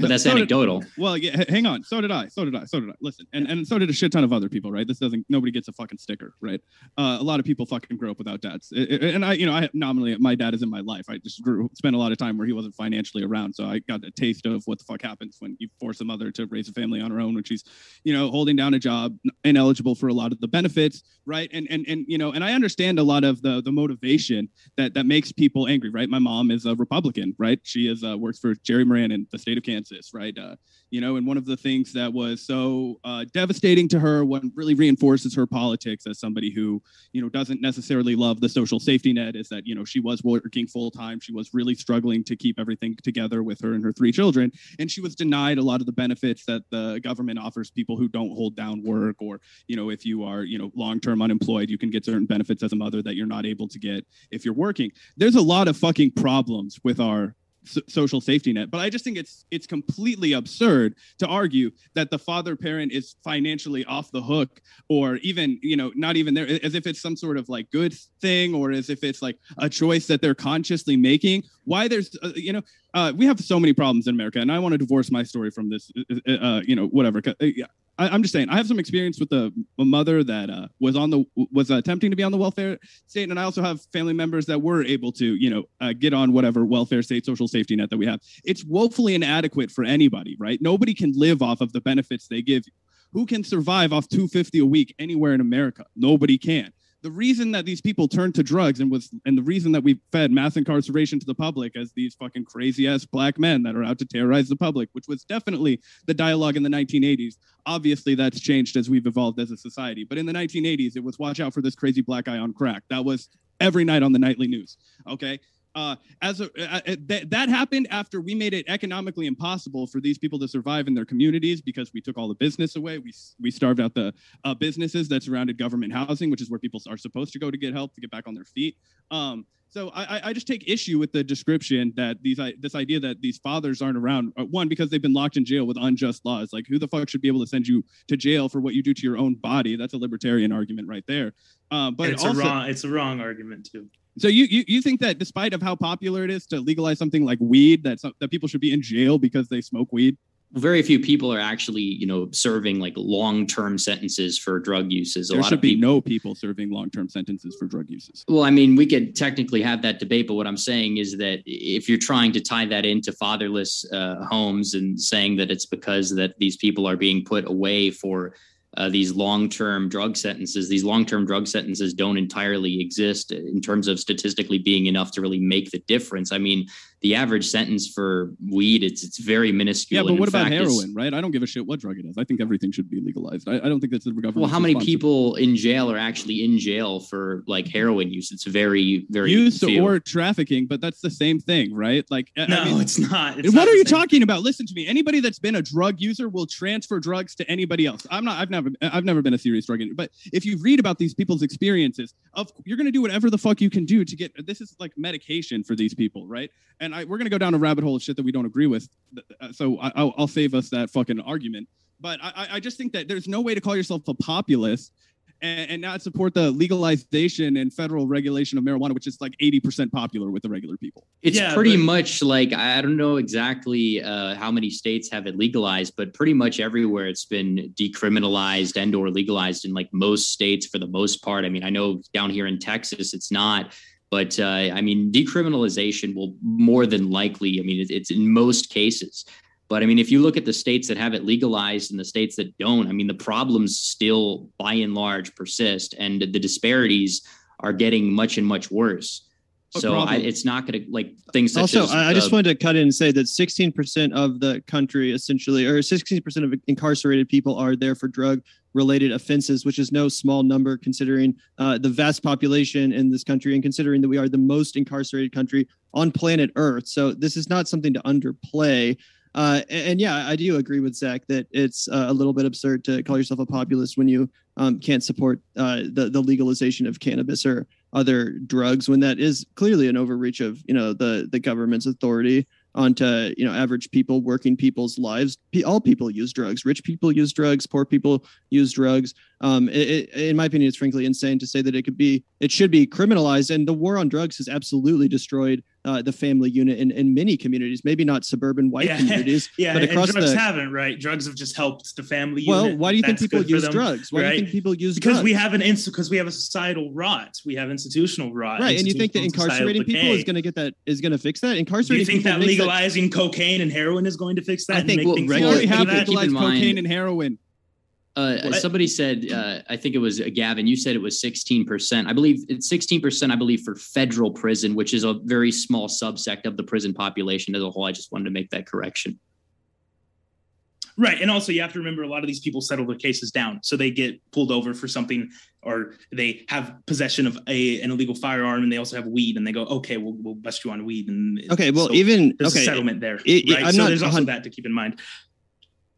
but that's so anecdotal. Did, well, yeah, hang on. So did I. So did I. So did I. Listen, and and so did a shit ton of other people, right? This doesn't. Nobody gets a fucking sticker, right? Uh, a lot of people fucking grow up without dads, and I, you know, I nominally my dad is in my life. I just grew, spent a lot of time where he wasn't financially around, so I got a taste of what the fuck happens when you force a mother to raise a family on her own when she's, you know, holding down a job, ineligible for a lot of the benefits, right? And and and you know, and I understand a lot of the the motivation that that makes people angry, right? My mom is a Republican, right? She is uh, works for Jerry Moran in the state of Kansas, right? Uh, you know, and one of the things that was so uh, devastating to her, what really reinforces her politics as somebody who, you know, doesn't necessarily love the social safety net, is that you know she was working full time, she was really struggling to keep everything together with her and her three children, and she was denied a lot of the benefits that the government offers people who don't hold down work, or you know, if you are you know long term unemployed, you can get certain benefits as a mother that you're not able to get if you're working. There's a lot of fucking problems with our social safety net. But i just think it's it's completely absurd to argue that the father parent is financially off the hook or even you know not even there as if it's some sort of like good thing or as if it's like a choice that they're consciously making. Why there's uh, you know uh, we have so many problems in america and i want to divorce my story from this uh, uh you know whatever uh, I, am just saying, I have some experience with a, a mother that uh, was on the was attempting to be on the welfare state, and I also have family members that were able to, you know, uh, get on whatever welfare state social safety net that we have. It's woefully inadequate for anybody, right? Nobody can live off of the benefits they give you. Who can survive off 250 a week anywhere in America? Nobody can the reason that these people turned to drugs and was and the reason that we fed mass incarceration to the public as these fucking crazy ass black men that are out to terrorize the public, which was definitely the dialogue in the 1980s. Obviously, that's changed as we've evolved as a society. But in the 1980s, it was watch out for this crazy black guy on crack. That was every night on the nightly news. Okay. Uh, as a, uh, uh, th- that happened after we made it economically impossible for these people to survive in their communities because we took all the business away. We, we starved out the uh, businesses that surrounded government housing, which is where people are supposed to go to get help to get back on their feet. Um, so I, I, just take issue with the description that these this idea that these fathers aren't around. Uh, one, because they've been locked in jail with unjust laws. Like who the fuck should be able to send you to jail for what you do to your own body? That's a libertarian argument right there. Um, but it's also, a wrong it's a wrong argument too. So you, you you think that despite of how popular it is to legalize something like weed, that some, that people should be in jail because they smoke weed? very few people are actually, you know, serving like long-term sentences for drug uses. A there lot should of be people, no people serving long-term sentences for drug uses. Well, I mean, we could technically have that debate, but what I'm saying is that if you're trying to tie that into fatherless uh, homes and saying that it's because that these people are being put away for uh, these long-term drug sentences these long-term drug sentences don't entirely exist in terms of statistically being enough to really make the difference. I mean the average sentence for weed it's it's very minuscule yeah but what about heroin right? I don't give a shit what drug it is. I think everything should be legalized. I, I don't think that's the government well how many people in jail are actually in jail for like heroin use? It's very very use few. or trafficking but that's the same thing right? Like no I mean, it's not. It's what not are you talking about? Listen to me. Anybody that's been a drug user will transfer drugs to anybody else. I'm not i've never never I've never been a serious drug user, but if you read about these people's experiences, of you're going to do whatever the fuck you can do to get this is like medication for these people, right? And I, we're going to go down a rabbit hole of shit that we don't agree with, uh, so I, will I'll save us that fucking argument. But I, I just think that there's no way to call yourself a populist and, and, not support the legalization and federal regulation of marijuana, which is like 80% popular with the regular people. It's yeah, pretty but- much like, I don't know exactly uh, how many states have it legalized, but pretty much everywhere it's been decriminalized and or legalized in like most states for the most part. I mean, I know down here in Texas, it's not, but uh, I mean, decriminalization will more than likely, I mean, it's in most cases but I mean, if you look at the states that have it legalized and the states that don't, I mean, the problems still by and large persist and the disparities are getting much and much worse. What so I, it's not going to like things such also, as. I, I just wanted to cut in and say that 16% of the country essentially, or 16% of incarcerated people are there for drug related offenses, which is no small number considering uh, the vast population in this country and considering that we are the most incarcerated country on planet Earth. So this is not something to underplay. Uh, and, and, yeah, I do agree with Zach that it's uh, a little bit absurd to call yourself a populist when you um, can't support uh, the the legalization of cannabis or other drugs when that is clearly an overreach of you know the the government's authority onto you know average people working people's lives. All people use drugs. Rich people use drugs. Poor people use drugs um, it, it, in my opinion it's frankly insane to say that it could be it should be criminalized and the war on drugs has absolutely destroyed uh, the family unit in, in many communities, maybe not suburban white yeah. communities, yeah, but across drugs the, haven't, right? Drugs have just helped the family well, unit. why do you think people use them, drugs? Why right? do you think people use drugs? because drugs? we have an ins- because we have a societal rot. We have institutional rot. Right, and you think that incarcerating people is going to get that is going to fix that? Incarcerating do you think that legalizing that, cocaine and heroin is going to fix that? I think well, we already have legalized cocaine and heroin. Uh, somebody said, uh, I think it was uh, Gavin. You said it was 16%. I believe it's 16%. I believe for federal prison, which is a very small subsect of the prison population as a whole. I just wanted to make that correction. Right, and also you have to remember a lot of these people settle their cases down, so they get pulled over for something, or they have possession of a an illegal firearm, and they also have weed, and they go, okay, we'll we'll bust you on weed, and okay, well, so even there's okay, a settlement there, it, right? I'm so not there's also that to keep in mind.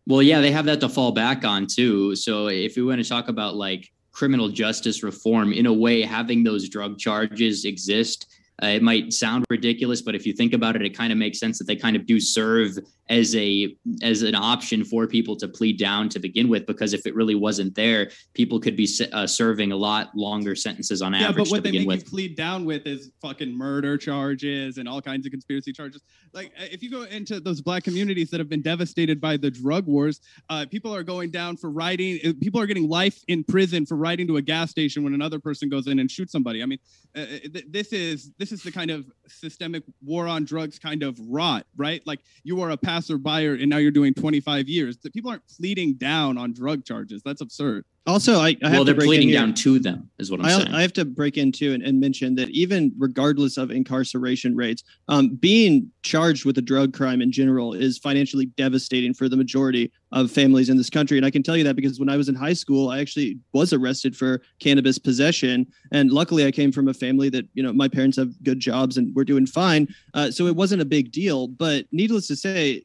Well, yeah, they have that to fall back on too. So if we want to talk about like criminal justice reform, in a way, having those drug charges exist uh, it might sound ridiculous, but if you think about it, it kind of makes sense that they kind of do serve as a as an option for people to plead down to begin with. Because if it really wasn't there, people could be uh, serving a lot longer sentences on yeah, average. Yeah, but what they make with. you plead down with is fucking murder charges and all kinds of conspiracy charges. Like uh, if you go into those black communities that have been devastated by the drug wars, uh, people are going down for riding. Uh, people are getting life in prison for riding to a gas station when another person goes in and shoots somebody. I mean, uh, th- this is this this is the kind of systemic war on drugs kind of rot, right? Like you are a passerby and now you're doing 25 years. The people aren't pleading down on drug charges. That's absurd. Also, I, I well, they're pleading down to them, is what I'm I, saying. I have to break into and, and mention that even regardless of incarceration rates, um, being charged with a drug crime in general is financially devastating for the majority of families in this country. And I can tell you that because when I was in high school, I actually was arrested for cannabis possession, and luckily I came from a family that you know my parents have good jobs and we're doing fine, uh, so it wasn't a big deal. But needless to say,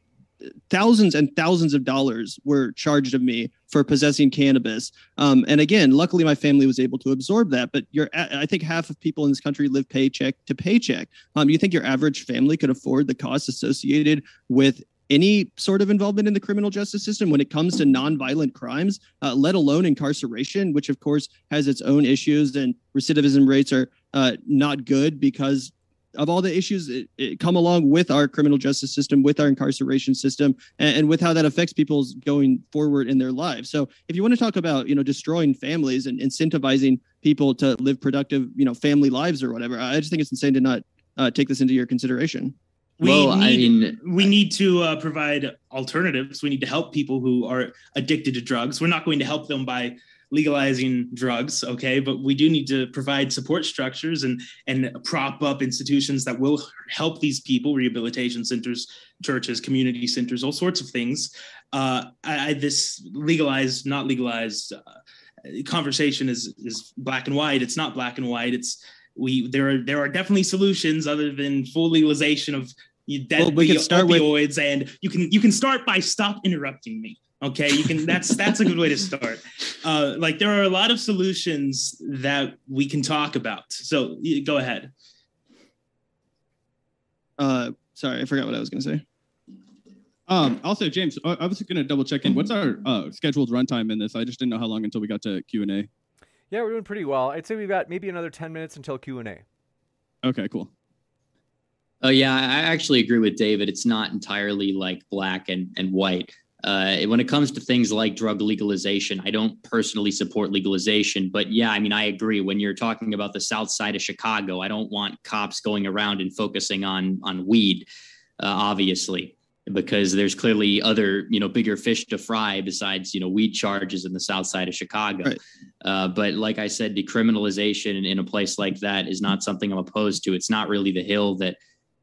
thousands and thousands of dollars were charged of me for possessing cannabis. Um, and again, luckily my family was able to absorb that. But you're, I think half of people in this country live paycheck to paycheck. Um, you think your average family could afford the costs associated with any sort of involvement in the criminal justice system when it comes to nonviolent crimes, uh, let alone incarceration, which of course has its own issues and recidivism rates are uh, not good because of all the issues that that come along with our criminal justice system, with our incarceration system, and, and with how that affects people's going forward in their lives. So, if you want to talk about you know destroying families and incentivizing people to live productive you know family lives or whatever, I just think it's insane to not uh, take this into your consideration. We well, need, I mean, we need to uh, provide alternatives. We need to help people who are addicted to drugs. We're not going to help them by legalizing drugs, okay? But we do need to provide support structures and and prop up institutions that will help these people, rehabilitation centers, churches, community centers, all sorts of things. Uh, I, I, this legalized, not legalized uh, conversation is is black and white. It's not black and white. It's we there are there are definitely solutions other than full legalization of deadly well, we can start opioids, with- and you can you can start by stop interrupting me. Okay, you can. That's that's a good way to start. Uh, like there are a lot of solutions that we can talk about. So go ahead. Uh, sorry, I forgot what I was going to say. Um, also, James, I was going to double check in. What's our uh, scheduled runtime in this? I just didn't know how long until we got to Q and A. Yeah, we're doing pretty well. I'd say we've got maybe another ten minutes until Q and A. Okay, cool. Oh yeah, I actually agree with David. It's not entirely like black and, and white. Uh, when it comes to things like drug legalization, I don't personally support legalization, but yeah, I mean, I agree. When you're talking about the South Side of Chicago, I don't want cops going around and focusing on on weed, uh, obviously, because there's clearly other you know bigger fish to fry besides you know weed charges in the South Side of Chicago. Right. Uh, but like I said, decriminalization in a place like that is not something I'm opposed to. It's not really the hill that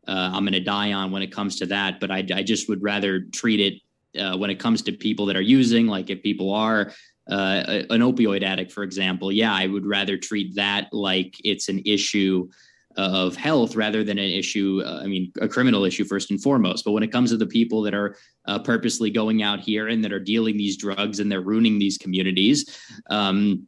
uh, I'm going to die on when it comes to that. But I, I just would rather treat it uh, when it comes to people that are using, like if people are uh, an opioid addict, for example, yeah, I would rather treat that like it's an issue of health rather than an issue, uh, I mean, a criminal issue first and foremost. But when it comes to the people that are uh, purposely going out here and that are dealing these drugs and they're ruining these communities, um,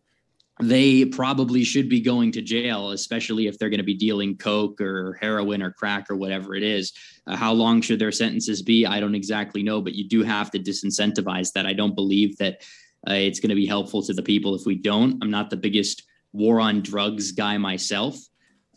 they probably should be going to jail, especially if they're going to be dealing coke or heroin or crack or whatever it is. Uh, how long should their sentences be? I don't exactly know, but you do have to disincentivize that. I don't believe that uh, it's going to be helpful to the people if we don't. I'm not the biggest war on drugs guy myself,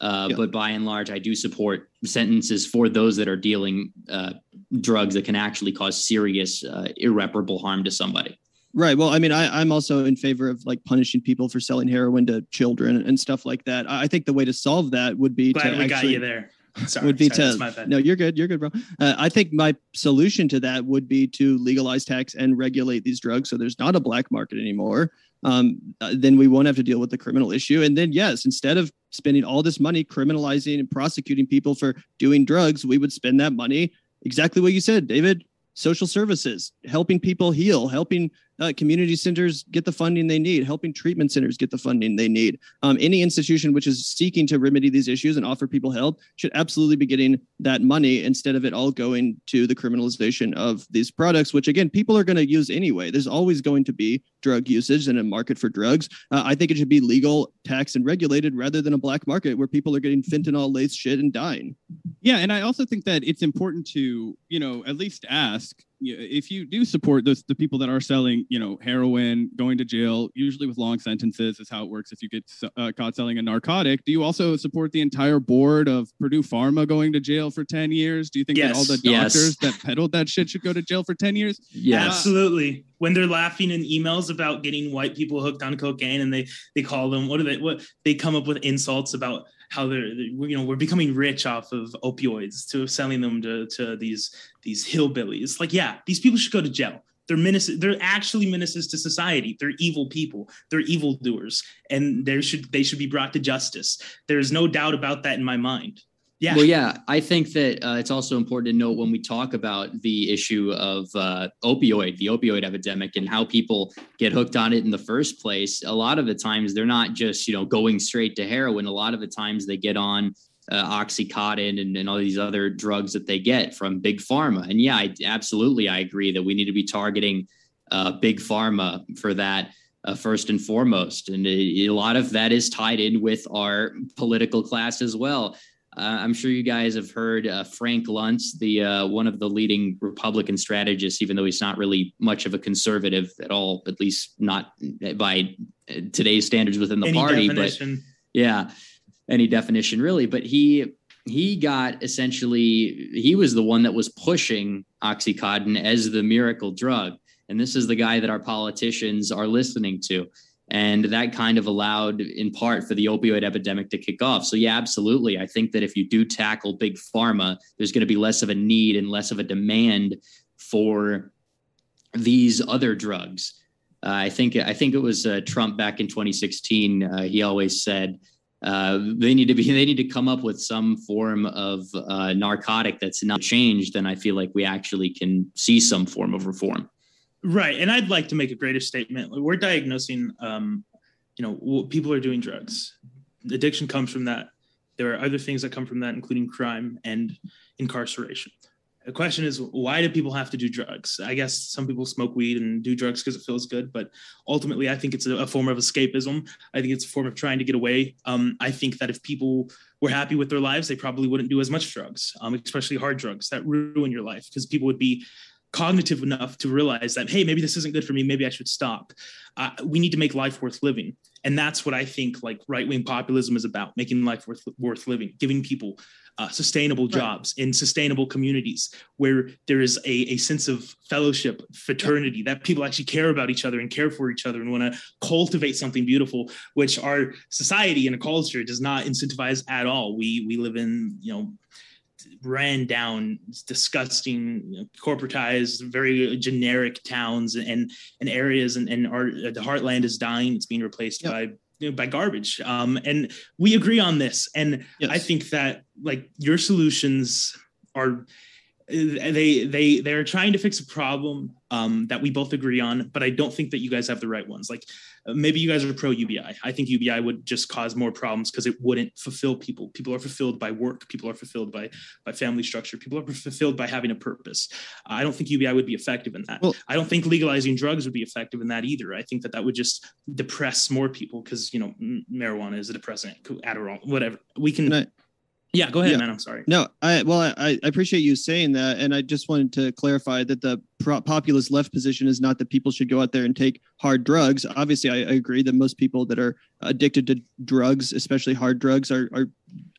uh, yeah. but by and large, I do support sentences for those that are dealing uh, drugs that can actually cause serious, uh, irreparable harm to somebody. Right. Well, I mean, I, I'm also in favor of like punishing people for selling heroin to children and stuff like that. I think the way to solve that would be Glad to we actually, got you there. Sorry, would be sorry, to no, you're good, you're good, bro. Uh, I think my solution to that would be to legalize tax and regulate these drugs so there's not a black market anymore. Um, uh, then we won't have to deal with the criminal issue. And then yes, instead of spending all this money criminalizing and prosecuting people for doing drugs, we would spend that money exactly what you said, David. Social services, helping people heal, helping uh, community centers get the funding they need, helping treatment centers get the funding they need. Um, any institution which is seeking to remedy these issues and offer people help should absolutely be getting that money instead of it all going to the criminalization of these products, which again, people are going to use anyway. There's always going to be drug usage and a market for drugs. Uh, I think it should be legal, taxed, and regulated rather than a black market where people are getting fentanyl laced shit and dying. Yeah. And I also think that it's important to, you know, at least ask if you do support those the people that are selling you know heroin going to jail usually with long sentences is how it works if you get uh, caught selling a narcotic do you also support the entire board of purdue pharma going to jail for 10 years do you think yes. that all the doctors yes. that peddled that shit should go to jail for 10 years yeah absolutely when they're laughing in emails about getting white people hooked on cocaine and they they call them what do they what they come up with insults about how they're, you know we're becoming rich off of opioids to selling them to, to these these hillbillies. Like yeah these people should go to jail. They're menaces they're actually menaces to society. They're evil people. They're evil doers and they should they should be brought to justice. There's no doubt about that in my mind yeah. Well, yeah, I think that uh, it's also important to note when we talk about the issue of uh, opioid, the opioid epidemic, and how people get hooked on it in the first place. A lot of the times, they're not just you know going straight to heroin. A lot of the times, they get on uh, oxycontin and, and all these other drugs that they get from big pharma. And yeah, I, absolutely, I agree that we need to be targeting uh, big pharma for that. Uh, first and foremost. And a, a, lot of that is tied in with our political class as well. Uh, I'm sure you guys have heard uh, Frank Luntz, the uh, one of the leading Republican strategists, even though he's not really much of a conservative at all, at least not by today's standards within the any party. Definition. But yeah, any definition really. But he he got essentially he was the one that was pushing oxycontin as the miracle drug and this is the guy that our politicians are listening to and that kind of allowed in part for the opioid epidemic to kick off. So yeah absolutely. I think that if you do tackle big pharma there's going to be less of a need and less of a demand for these other drugs. Uh, i think i think it was uh, trump back in 2016 uh, he always said uh, they need to be they need to come up with some form of uh, narcotic that's not changed then i feel like we actually can see some form of reform Right. And I'd like to make a greater statement. We're diagnosing, um, you know, people are doing drugs. Addiction comes from that. There are other things that come from that, including crime and incarceration. The question is, why do people have to do drugs? I guess some people smoke weed and do drugs because it feels good, but ultimately, I think it's a, form of escapism. I think it's a form of trying to get away. Um, I think that if people were happy with their lives, they probably wouldn't do as much drugs, um, especially hard drugs that ruin your life because people would be cognitive enough to realize that hey maybe this isn't good for me. Maybe i should stop. Uh, we need to make life worth living. And that's what i think like right-wing populism is about making life worth worth living giving people uh, sustainable jobs right. in sustainable communities where there is a, a sense of fellowship fraternity that people actually care about each other and care for each other and want to cultivate something beautiful which our society and a culture does not incentivize at all. We we live in you know ran down, disgusting, you know, corporatized, very generic towns and and areas, and, and our the heartland is dying. It's being replaced yep. by you know, by garbage. Um, and we agree on this. And yes. I think that like your solutions are they they they're trying to fix a problem um, that we both agree on, but I don't think that you guys have the right ones. Like maybe you guys are pro UBI. I think UBI would just cause more problems because it wouldn't fulfill people. People are fulfilled by work. People are fulfilled by by family structure. People are fulfilled by having a purpose. I don't think UBI would be effective in that. Well, I don't think legalizing drugs would be effective in that either. I think that that would just depress more people because you know marijuana is a depressant, Adderall, whatever. We can. Yeah, go ahead, yeah. man. I'm sorry. No, I well, I, I appreciate you saying that, and I just wanted to clarify that the populist left position is not that people should go out there and take hard drugs. Obviously, I, I agree that most people that are addicted to drugs, especially hard drugs, are are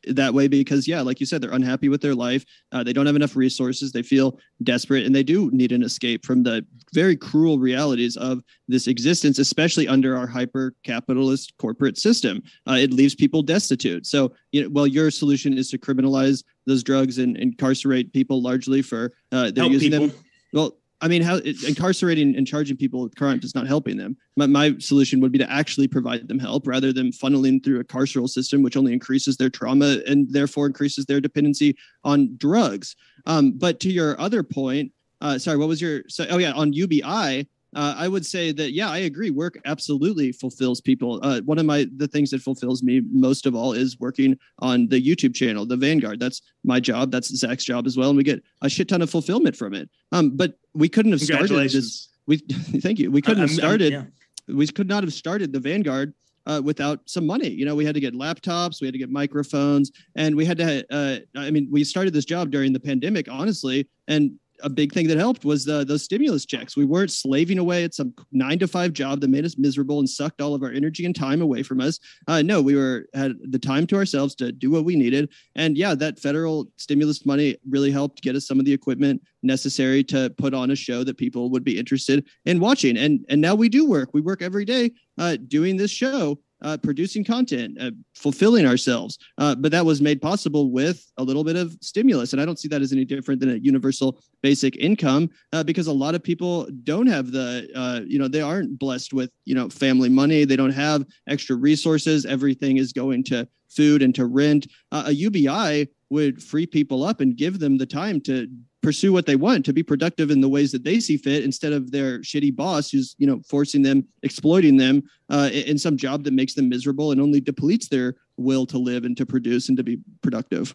that way because yeah like you said they're unhappy with their life uh, they don't have enough resources they feel desperate and they do need an escape from the very cruel realities of this existence especially under our hyper capitalist corporate system uh, it leaves people destitute so you know well your solution is to criminalize those drugs and incarcerate people largely for uh, they're Help using people. them well I mean, how incarcerating and charging people with crimes is not helping them. My, my solution would be to actually provide them help rather than funneling through a carceral system, which only increases their trauma and therefore increases their dependency on drugs. Um, but to your other point, uh, sorry, what was your? So, oh yeah, on UBI, uh, I would say that yeah, I agree. Work absolutely fulfills people. Uh, one of my the things that fulfills me most of all is working on the YouTube channel, the Vanguard. That's my job. That's Zach's job as well, and we get a shit ton of fulfillment from it. Um, but we couldn't have started this. We thank you. We couldn't I'm, have started. I'm, yeah. We could not have started the Vanguard uh, without some money. You know, we had to get laptops, we had to get microphones, and we had to. Uh, I mean, we started this job during the pandemic, honestly, and a big thing that helped was the those stimulus checks. We weren't slaving away at some nine to five job that made us miserable and sucked all of our energy and time away from us. Uh, no, we were had the time to ourselves to do what we needed, and yeah, that federal stimulus money really helped get us some of the equipment necessary to put on a show that people would be interested in watching. And and now we do work. We work every day uh, doing this show uh, producing content, uh, fulfilling ourselves. Uh, but that was made possible with a little bit of stimulus. And I don't see that as any different than a universal basic income uh, because a lot of people don't have the, uh, you know, they aren't blessed with, you know, family money. They don't have extra resources. Everything is going to food and to rent. Uh, a UBI would free people up and give them the time to pursue what they want to be productive in the ways that they see fit instead of their shitty boss who's you know forcing them exploiting them uh, in some job that makes them miserable and only depletes their will to live and to produce and to be productive.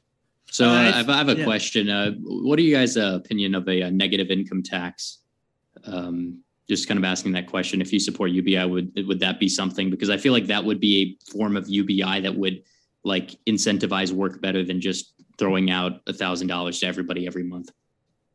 So uh, I, have, I have a yeah. question. Uh, what are you guys uh, opinion of a, a, negative income tax? Um, just kind of asking that question. If you support ubi would would that be something? Because i feel like that would be a form of ubi that would like incentivize work better than just throwing out a thousand dollars to everybody every month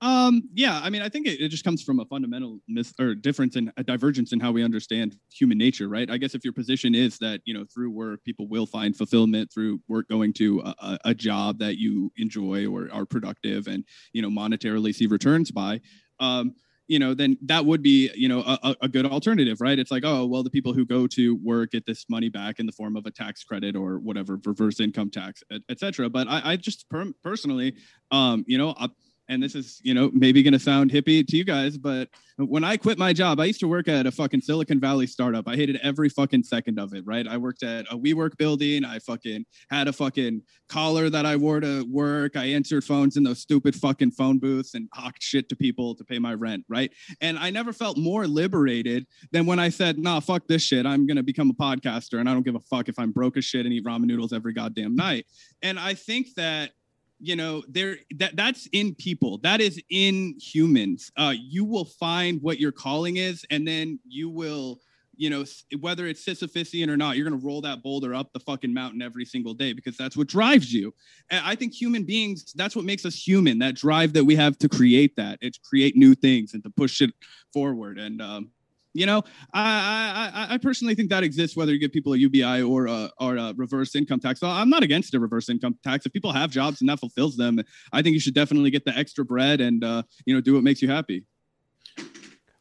Um, yeah, I mean, I think it, it just comes from a fundamental mis- or difference in a divergence in how we understand human nature, right? I guess if your position is that, you know, through work, people will find fulfillment through work going to a, a job that you enjoy or are productive and, you know, monetarily see returns by, um, you know, then that would be, you know, a, a, good alternative, right? It's like, oh, well, the people who go to work get this money back in the form of a tax credit or whatever, reverse income tax, et, et. But I, I just per- personally, um, you know, I, and this is you know maybe going to sound hippie to you guys but when i quit my job i used to work at a fucking silicon valley startup. I hated every fucking second of it right? I worked at a WeWork building. I fucking had a fucking collar that i wore to work. I answered phones in those stupid fucking phone booths and hawked shit to people to pay my rent right? And i never felt more liberated than when i said nah fuck this shit. I'm going to become a podcaster and i don't give a fuck if i'm broke as shit and eat ramen noodles every goddamn night. And i think that you know there that that's in people. That is in humans. Uh you will find what your calling is and then you will you know whether it's sisyphusian or not you're going to roll that boulder up the fucking mountain every single day because that's what drives you. And i think human beings that's what makes us human that drive that we have to create that. It's create new things and to push it forward. And um you know, I, I I personally think that exists whether you give people a UBI or a, or a reverse income tax. So I'm not against a reverse income tax. If people have jobs and that fulfills them, I think you should definitely get the extra bread and uh, you know do what makes you happy.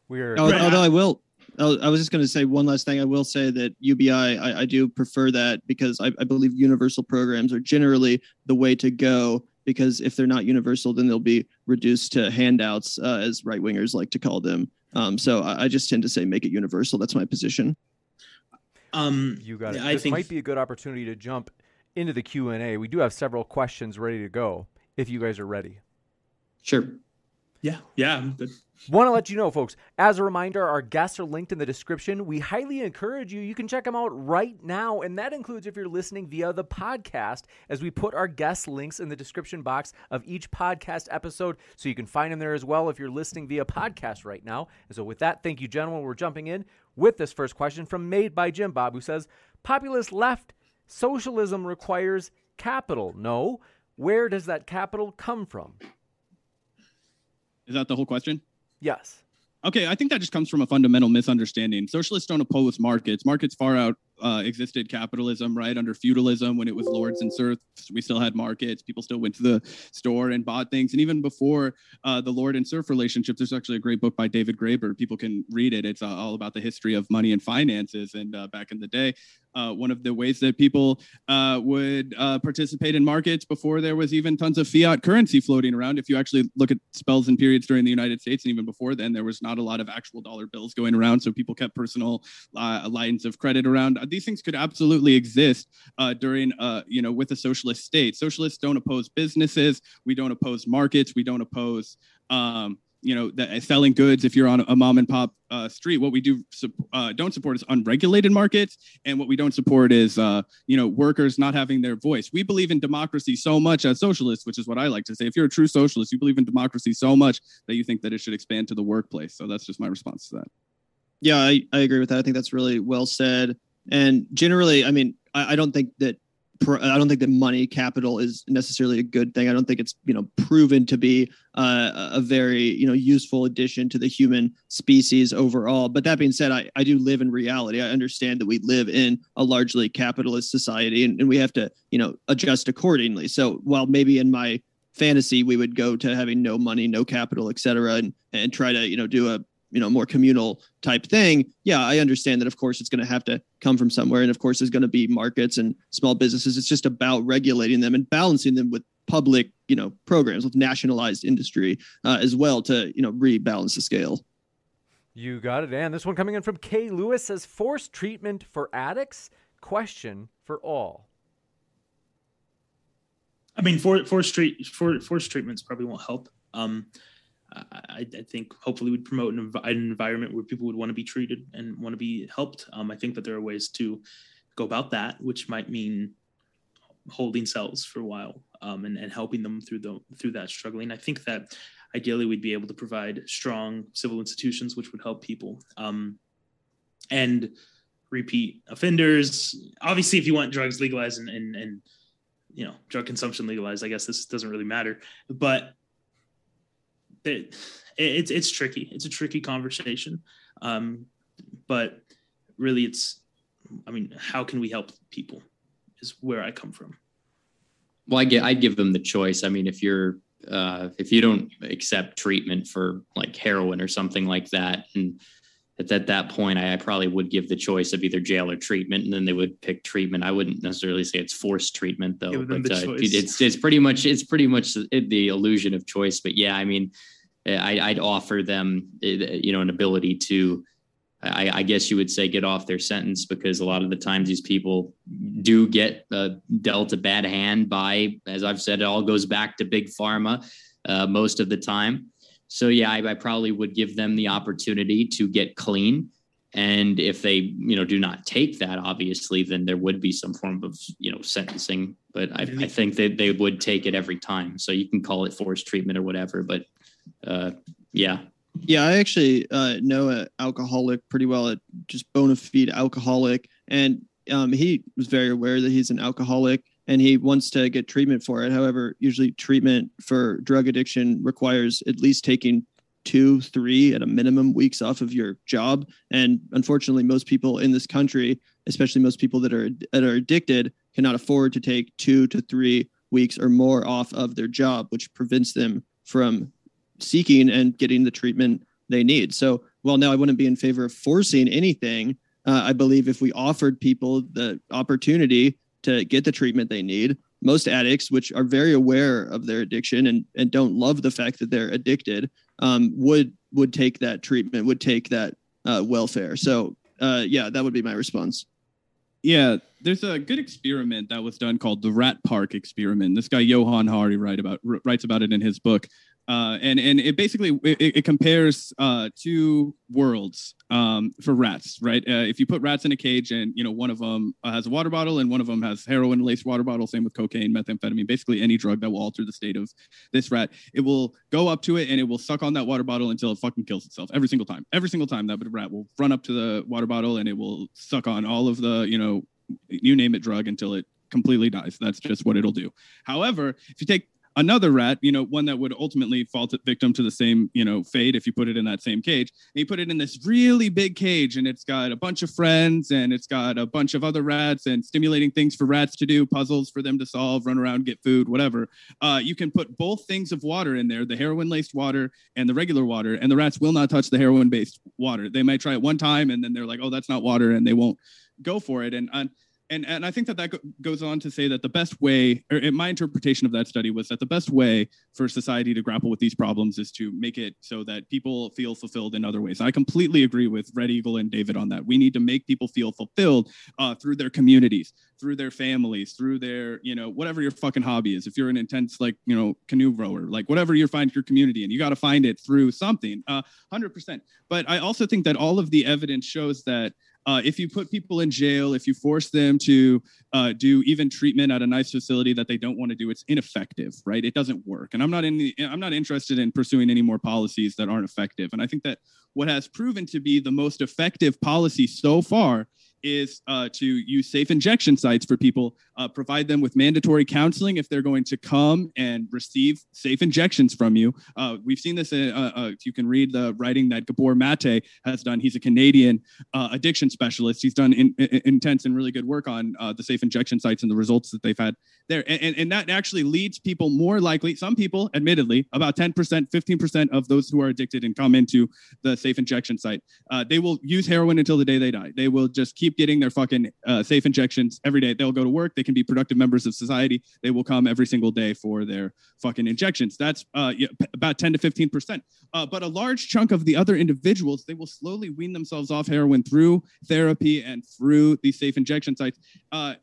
We're although, although I will. I was just going to say one last thing. I will say that UBI, I, I do prefer that because I, I believe universal programs are generally the way to go because if they're not universal, then they'll be reduced to handouts, uh, as right wingers like to call them. Um, so I, I, just tend to say make it universal. That's my position. Um, you got it. I this think... might be a good opportunity to jump into the Q and A. We do have several questions ready to go. If you guys are ready. Sure. Yeah, yeah. i Want to let you know, folks, as a reminder, our guests are linked in the description. We highly encourage you. You can check them out right now. And that includes if you're listening via the podcast, as we put our guest links in the description box of each podcast episode. So you can find them there as well if you're listening via podcast right now. And so, with that, thank you, gentlemen. We're jumping in with this first question from Made by Jim Bob, who says Populist left socialism requires capital. No. Where does that capital come from? Is that the whole question? Yes. Okay, I think that just comes from a fundamental misunderstanding. Socialists don't oppose markets. Markets far out uh, existed capitalism, right? Under feudalism, when it was lords and serfs, we still had markets. People still went to the store and bought things. And even before uh, the lord and serf relationship, there's actually a great book by David Graeber. People can read it. It's uh, all about the history of money and finances. And uh, back in the day, uh, one of the ways that people uh, would participate in markets before there was even tons of fiat currency floating around. If you actually look at spells and periods during the United States, and even before then, there was not a lot of actual dollar bills going around. So people kept personal lines of credit around. These things could absolutely exist uh, during, uh, you know, with a socialist state. Socialists don't oppose businesses. We don't oppose markets. We don't oppose. Um, you know, the, selling goods if you're on a mom and pop uh, street. What we do uh, don't support is unregulated markets, and what we don't support is uh, you know workers not having their voice. We believe in democracy so much as socialists, which is what I like to say. If you're a true socialist, you believe in democracy so much that you think that it should expand to the workplace. So that's just my response to that. Yeah, I, I agree with that. I think that's really well said. And generally, I mean, I, I don't think that I don't think that money capital is necessarily a good thing. I don't think it's you know proven to be uh, a very you know useful addition to the human species overall. But that being said, I, I do live in reality. I understand that we live in a largely capitalist society, and, and we have to you know adjust accordingly. So while maybe in my fantasy we would go to having no money, no capital, et cetera, and and try to you know do a you know more communal type thing yeah i understand that of course it's going to have to come from somewhere. And of course there's going to be markets and small businesses. It's just about regulating them and balancing them with public you know programs with nationalized industry uh, as well to you know rebalance the scale. You got it. And this one coming in from kay lewis says forced treatment for addicts? Question for all. I mean for forced treat for forced treatments probably won't help. Um I, I, think hopefully we'd promote an, an, environment where people would want to be treated and want to be helped. Um, I think that there are ways to go about that, which might mean holding cells for a while um, and, and helping them through the through that struggling. I think that ideally we'd be able to provide strong civil institutions which would help people um, and repeat offenders. Obviously, if you want drugs legalized and, and and you know drug consumption legalized, I guess this doesn't really matter, but it, it's it's tricky. It's a tricky conversation, um, but really, it's. I mean, how can we help people? Is where I come from. Well, I get I give them the choice. I mean, if you're uh, if you don't accept treatment for like heroin or something like that, and at, at that point, I, I, probably would give the choice of either jail or treatment, and then they would pick treatment. I wouldn't necessarily say it's forced treatment though, but uh, it's it's pretty much it's pretty much the illusion of choice. But yeah, I mean, I, would offer them you know an ability to. I, I, guess you would say get off their sentence because a lot of the times these people do get uh, dealt a bad hand by, as I've said, it all goes back to big pharma uh, most of the time. So yeah, I, I, probably would give them the opportunity to get clean. And if they, you know, do not take that, obviously, then there would be some form of, you know, sentencing. But I, I think that they would take it every time. So you can call it forced treatment or whatever. But uh, yeah. Yeah, I actually uh, know an alcoholic pretty well, a just bona fide alcoholic, and um, he was very aware that he's an alcoholic and he wants to get treatment for it. However, usually treatment for drug addiction requires at least taking two, three at a minimum weeks off of your job. And unfortunately, most people in this country, especially most people that are that are addicted, cannot afford to take two to three weeks or more off of their job, which prevents them from seeking and getting the treatment they need. So, well, now I wouldn't be in favor of forcing anything, uh, I believe if we offered people the opportunity to get the treatment they need. Most addicts, which are very aware of their addiction and, and don't love the fact that they're addicted, um, would would take that treatment, would take that uh, welfare. So, uh, yeah, that would be my response. Yeah, there's a good experiment that was done called the Rat Park experiment. This guy Johann Hari write about writes about it in his book. Uh, and and it basically it, it compares uh, two worlds um, for rats, right? Uh, if you put rats in a cage and you know one of them has a water bottle and one of them has heroin laced water bottle, same with cocaine, methamphetamine, basically any drug that will alter the state of this rat, it will go up to it and it will suck on that water bottle until it fucking kills itself every single time. Every single time that rat will run up to the water bottle and it will suck on all of the you know you name it drug until it completely dies. That's just what it'll do. However, if you take another rat, you know, one that would ultimately fall victim to the same, you know, fate if you put it in that same cage. And you put it in this really big cage and it's got a bunch of friends and it's got a bunch of other rats and stimulating things for rats to do, puzzles for them to solve, run around, get food, whatever. Uh, you can put both things of water in there, the heroin laced water and the regular water, and the rats will not touch the heroin based water. They might try it one time and then they're like, oh, that's not water, and they won't go for it. And, and and and I think that that go- goes on to say that the best way, or my interpretation of that study was that the best way for society to grapple with these problems is to make it so that people feel fulfilled in other ways. I completely agree with Red Eagle and David on that. We need to make people feel fulfilled uh, through their communities, through their families, through their you know whatever your fucking hobby is. If you're an intense like you know canoe rower, like whatever you find your community, and you got to find it through something, uh, hundred percent. But I also think that all of the evidence shows that uh, if you put people in jail, if you force them to uh, do even treatment at a nice facility that they don't want to do, it's ineffective, right? It doesn't work. And I'm not in the, I'm not interested in pursuing any more policies that aren't effective. And I think that what has proven to be the most effective policy so far is uh, to use safe injection sites for people, uh, provide them with mandatory counseling if they're going to come and receive safe injections from you. Uh, we've seen this. Uh, uh, uh, you can read the writing that Gabor Mate has done. He's a Canadian addiction specialist. He's done in, in, intense and really good work on the safe injection sites and the results that they've had there. And, and, and that actually leads people more likely, some people, admittedly, about 10%, 15% of those who are addicted and come into the safe injection site, they will use heroin until the day they die. They will just keep getting their fucking uh, safe injections every day. They'll go to work. They can be productive members of society. They will come every single day for their fucking injections. That's uh, about 10 to 15 percent. Uh, but a large chunk of the other individuals, they will slowly wean themselves off heroin through therapy and through these safe injection sites. Uh,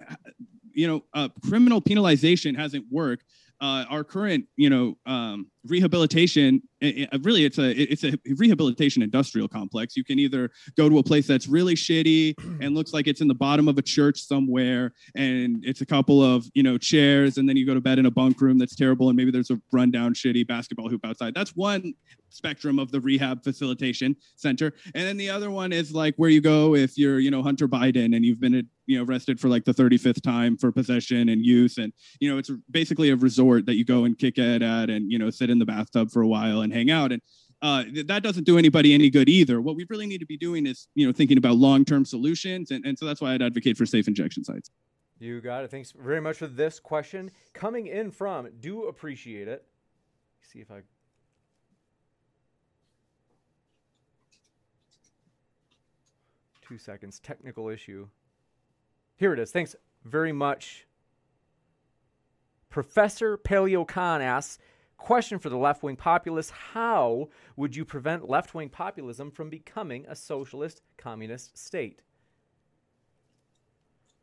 you know, uh, criminal penalization hasn't worked. Uh, our current, you know, um, rehabilitation it, it, really it's a it's a rehabilitation industrial complex. You can either go to a place that's really shitty and looks like it's in the bottom of a church somewhere and it's a couple of you know chairs and then you go to bed in a bunk room that's terrible and maybe there's a rundown shitty basketball hoop outside. That's one spectrum of the rehab facilitation center. And then the other one is like where you go if you're you know hunter biden and you've been you know arrested for like the 35th time for possession and use. And you know it's basically a resort that you go and kick it at and you know sit in the bathtub for a while and hang out. And uh, that doesn't do anybody any good either. What we really need to be doing is, you know, thinking about long-term solutions, and, and so that's why I'd advocate for safe injection sites. You got it. Thanks very much for this question coming in from. Do appreciate it. See if I. Two seconds. Technical issue. Here it is. Thanks very much. Professor PaleoCon asks Question for the left wing populists How would you prevent left wing populism from becoming a socialist communist state?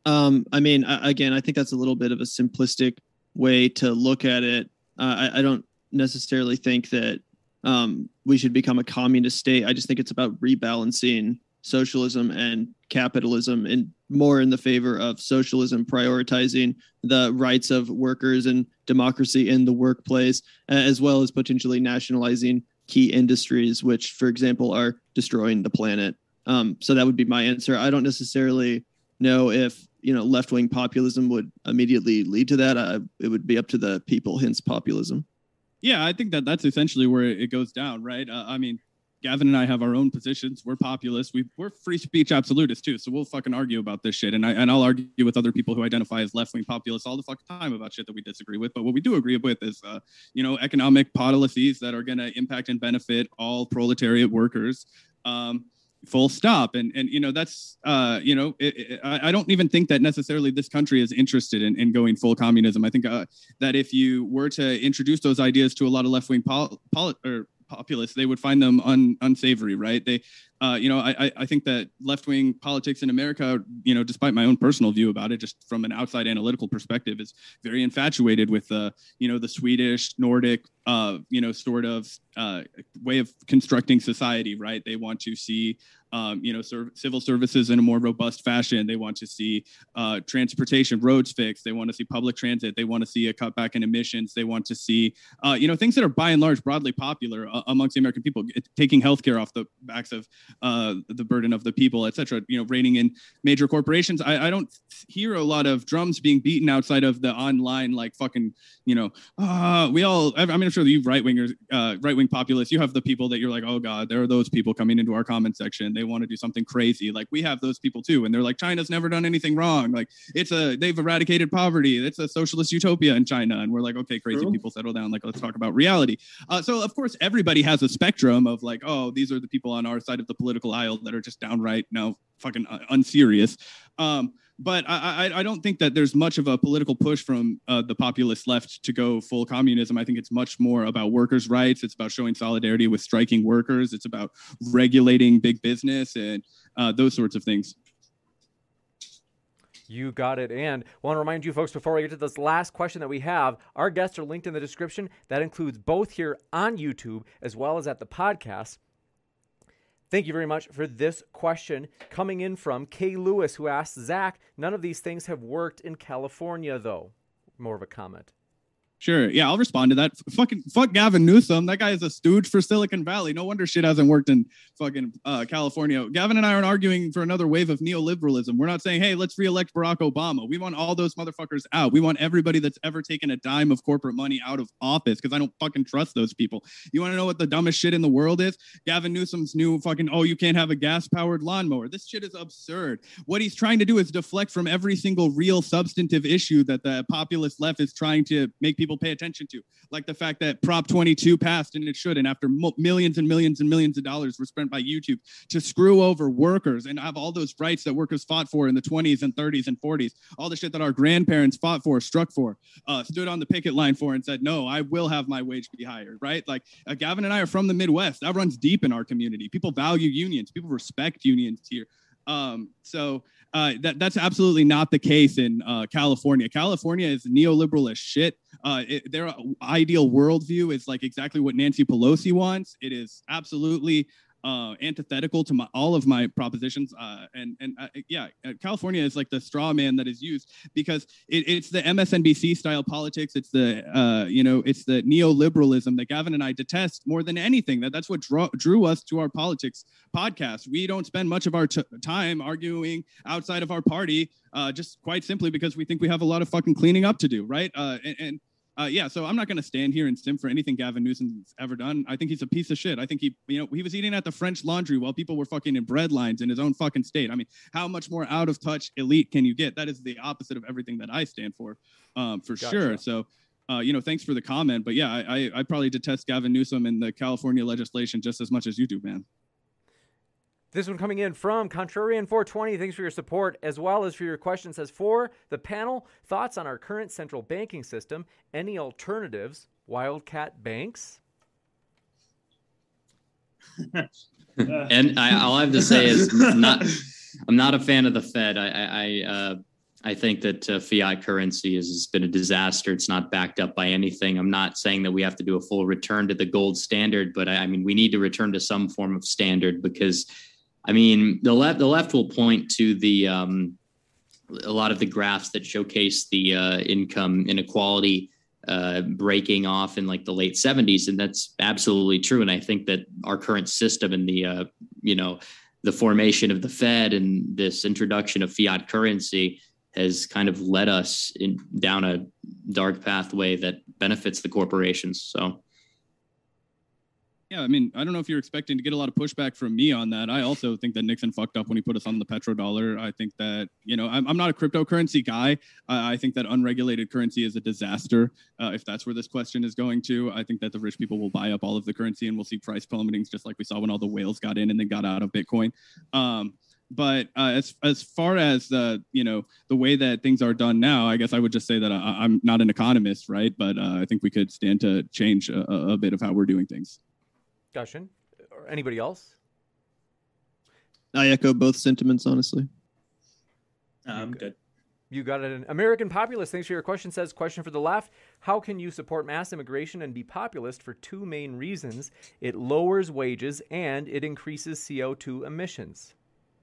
Um, I mean, again, I think that's a little bit of a simplistic way to look at it. Uh, I, I, don't necessarily think that um, we should become a communist state. I just think it's about rebalancing socialism and capitalism and more in the favor of socialism prioritizing the rights of workers and democracy in the workplace as well as potentially nationalizing key industries which for example are destroying the planet. Um, so that would be my answer. I don't necessarily know if you know left-wing populism would immediately lead to that. I, it would be up to the people hence populism. Yeah i think that that's essentially where it goes down right? Uh, i mean Gavin and I have our own positions. We're populists. We, we're free speech absolutists too. So we'll fucking argue about this shit. And I and I'll argue with other people who identify as left wing populists all the fucking time about shit that we disagree with. But what we do agree with is, uh, you know, economic policies that are going to impact and benefit all proletariat workers. Um, full stop and and you know that's uh you know it, it, I, don't even think that necessarily this country is interested in, in going full communism i think uh, that if you were to introduce those ideas to a lot of left-wing pol-, pol- or populace, they would find them un, unsavory, right? They, uh, you know, I, I think that left wing politics in America, you know, despite my own personal view about it, just from an outside analytical perspective, is very infatuated with, uh, you know, the Swedish, Nordic, uh, you know, sort of uh, way of constructing society, right? They want to see um, you know, civil services in a more robust fashion. They want to see uh, transportation, roads fixed. They want to see public transit. They want to see a cutback in emissions. They want to see, uh, you know, things that are by and large broadly popular uh, amongst the American people, taking healthcare off the backs of uh, the burden of the people, et cetera. You know, reining in major corporations. I, I, don't hear a lot of drums being beaten outside of the online, like fucking, you know, uh, we all. I mean, I'm sure you right wingers, uh, right wing populists, you have the people that you're like, oh god, there are those people coming into our comment section. Want to do something crazy. Like we have those people too, and they're like, China's never done anything wrong. Like it's a they've eradicated poverty. It's a socialist utopia in China, and we're like, okay, crazy True. people, settle down. Like let's talk about reality. Uh, so of course, everybody has a spectrum of like, oh, these are the people on our side of the political aisle that are just downright no fucking uh, unserious. Um, but I, I, don't think that there's much of a political push from uh, the populist left to go full communism. I think it's much more about workers' rights. It's about showing solidarity with striking workers. It's about regulating big business and uh, those sorts of things. You got it. And want to remind you folks before we get to this last question that we have, our guests are linked in the description. That includes both here on YouTube as well as at the podcast. Thank you very much for this question coming in from Kay Lewis, who asks Zach, none of these things have worked in California, though. More of a comment. Sure. Yeah, I'll respond to that. F- fucking fuck Gavin Newsom. That guy is a stooge for Silicon Valley. No wonder shit hasn't worked in fucking uh, California. Gavin and I aren't arguing for another wave of neoliberalism. We're not saying, hey, let's reelect Barack Obama. We want all those motherfuckers out. We want everybody that's ever taken a dime of corporate money out of office because I don't fucking trust those people. You want to know what the dumbest shit in the world is? Gavin Newsom's new fucking, oh, you can't have a gas powered lawnmower. This shit is absurd. What he's trying to do is deflect from every single real substantive issue that the populist left is trying to make people people pay attention to, like the fact that Prop 22 passed and it shouldn't after mo- millions and millions and millions of dollars were spent by YouTube to screw over workers and have all those rights that workers fought for in the 20s and 30s and 40s, all the shit that our grandparents fought for, struck for, uh, stood on the picket line for, and said, no, I will have my wage be higher, right? Like uh, Gavin and I are from the Midwest. That runs deep in our community. People value unions, people respect unions here. Um, so uh, that that's absolutely not the case in uh, California. California is neoliberal as shit. Uh, it, their ideal worldview is like exactly what Nancy Pelosi wants. It is absolutely uh, antithetical to my, all of my propositions. Uh, and and uh, yeah, uh, California is like the straw man that is used because it, it's the MSNBC style politics. It's the uh, you know it's the neoliberalism that Gavin and I detest more than anything. That that's what draw, drew us to our politics podcast. We don't spend much of our t- time arguing outside of our party, uh, just quite simply because we think we have a lot of fucking cleaning up to do, right? and, and uh, yeah, so I'm not going to stand here and simp for anything Gavin Newsom's ever done. I think he's a piece of shit. I think he, you know, he was eating at the French Laundry while people were fucking in bread lines in his own fucking state. I mean, how much more out of touch elite can you get? That is the opposite of everything that I stand for, um, for gotcha. sure. So, uh, you know, thanks for the comment. But yeah, I, I, I probably detest Gavin Newsom and the California legislation just as much as you do, man. This one coming in from Contrarian 420. Thanks for your support as well as for your question. Says for the panel, thoughts on our current central banking system. Any alternatives? Wildcat banks. and I, all I have to say is not. I'm not a fan of the Fed. I I, uh, I think that uh, fiat currency has, has been a disaster. It's not backed up by anything. I'm not saying that we have to do a full return to the gold standard, but I, I mean we need to return to some form of standard because I mean, the left the left will point to the um, a lot of the graphs that showcase the uh, income inequality uh, breaking off in like the late 70s, and that's absolutely true. And I think that our current system and the uh, you know the formation of the Fed and this introduction of fiat currency has kind of led us in, down a dark pathway that benefits the corporations. So yeah, I mean, I don't know if you're expecting to get a lot of pushback from me on that. I also think that Nixon fucked up when he put us on the petrodollar. I think that, you know, I'm, I'm not a cryptocurrency guy. I think that unregulated currency is a disaster. Uh, if that's where this question is going to, I think that the rich people will buy up all of the currency and we'll see price plummetings just like we saw when all the whales got in and then got out of Bitcoin. Um, but uh, as as far as the you know the way that things are done now, I guess I would just say that I, am not an economist, right? But uh, I think we could stand to change a, a bit of how we're doing things discussion. Or anybody else? I echo both sentiments, honestly. I'm good. You got it. An American populist. Thanks for your question. Says question for the left. How can you support mass immigration and be populist for two main reasons? It lowers wages and it increases CO2 emissions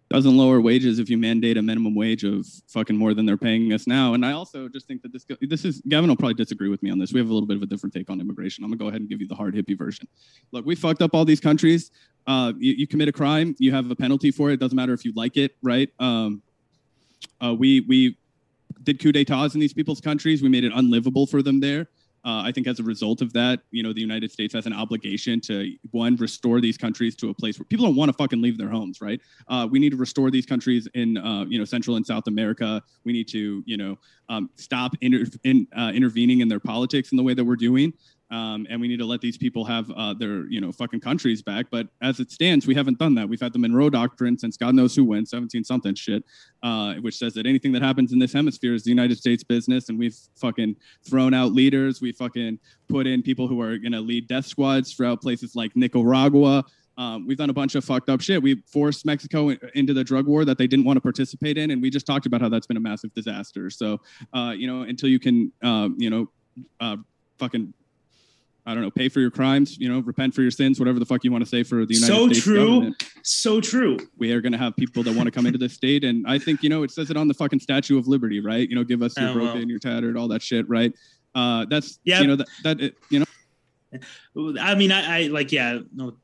doesn't lower wages if you mandate a minimum wage of fucking more than they're paying us now. And I also just think that this this is Gavin will probably disagree with me on this. We have a little bit of a different take on immigration. I'm gonna go ahead and give you the hard hippie version. Look, we fucked up all these countries. Uh, you, you, commit a crime, you have a penalty for it. Doesn't matter if you like it, right? Um, uh, we we did coup d'états in these people's countries. We made it unlivable for them there. Uh, I think as a result of that, you know, the United States has an obligation to one restore these countries to a place where people don't want to fucking leave their homes, right? Uh, we need to restore these countries in, uh, you know, Central and South America. We need to, you know, um, stop inter- in, uh, intervening in their politics in the way that we're doing um, and we need to let these people have uh, their you know fucking countries back. But as it stands, we haven't done that. We've had the Monroe Doctrine since God knows who when, 17 something shit, uh, which says that anything that happens in this hemisphere is the United States business. And we've fucking thrown out leaders. We fucking put in people who are gonna lead death squads throughout places like Nicaragua. Um, we've done a bunch of fucked up shit. We forced Mexico into the drug war that they didn't want to participate in, and we just talked about how that's been a massive disaster. So, uh, you know, until you can, uh, you know, uh, fucking I don't know, pay for your crimes, you know, repent for your sins, whatever the fuck you want to say for the United so States So true. government. So true. We are going to have people that want to come into this state. And I think, you know, it says it on the fucking Statue of Liberty, right? You know, give us your oh, broken, well. your tattered, all that shit, right? Uh, that's, yeah. you know, that, that it, you know. I mean, I, I like, yeah, no,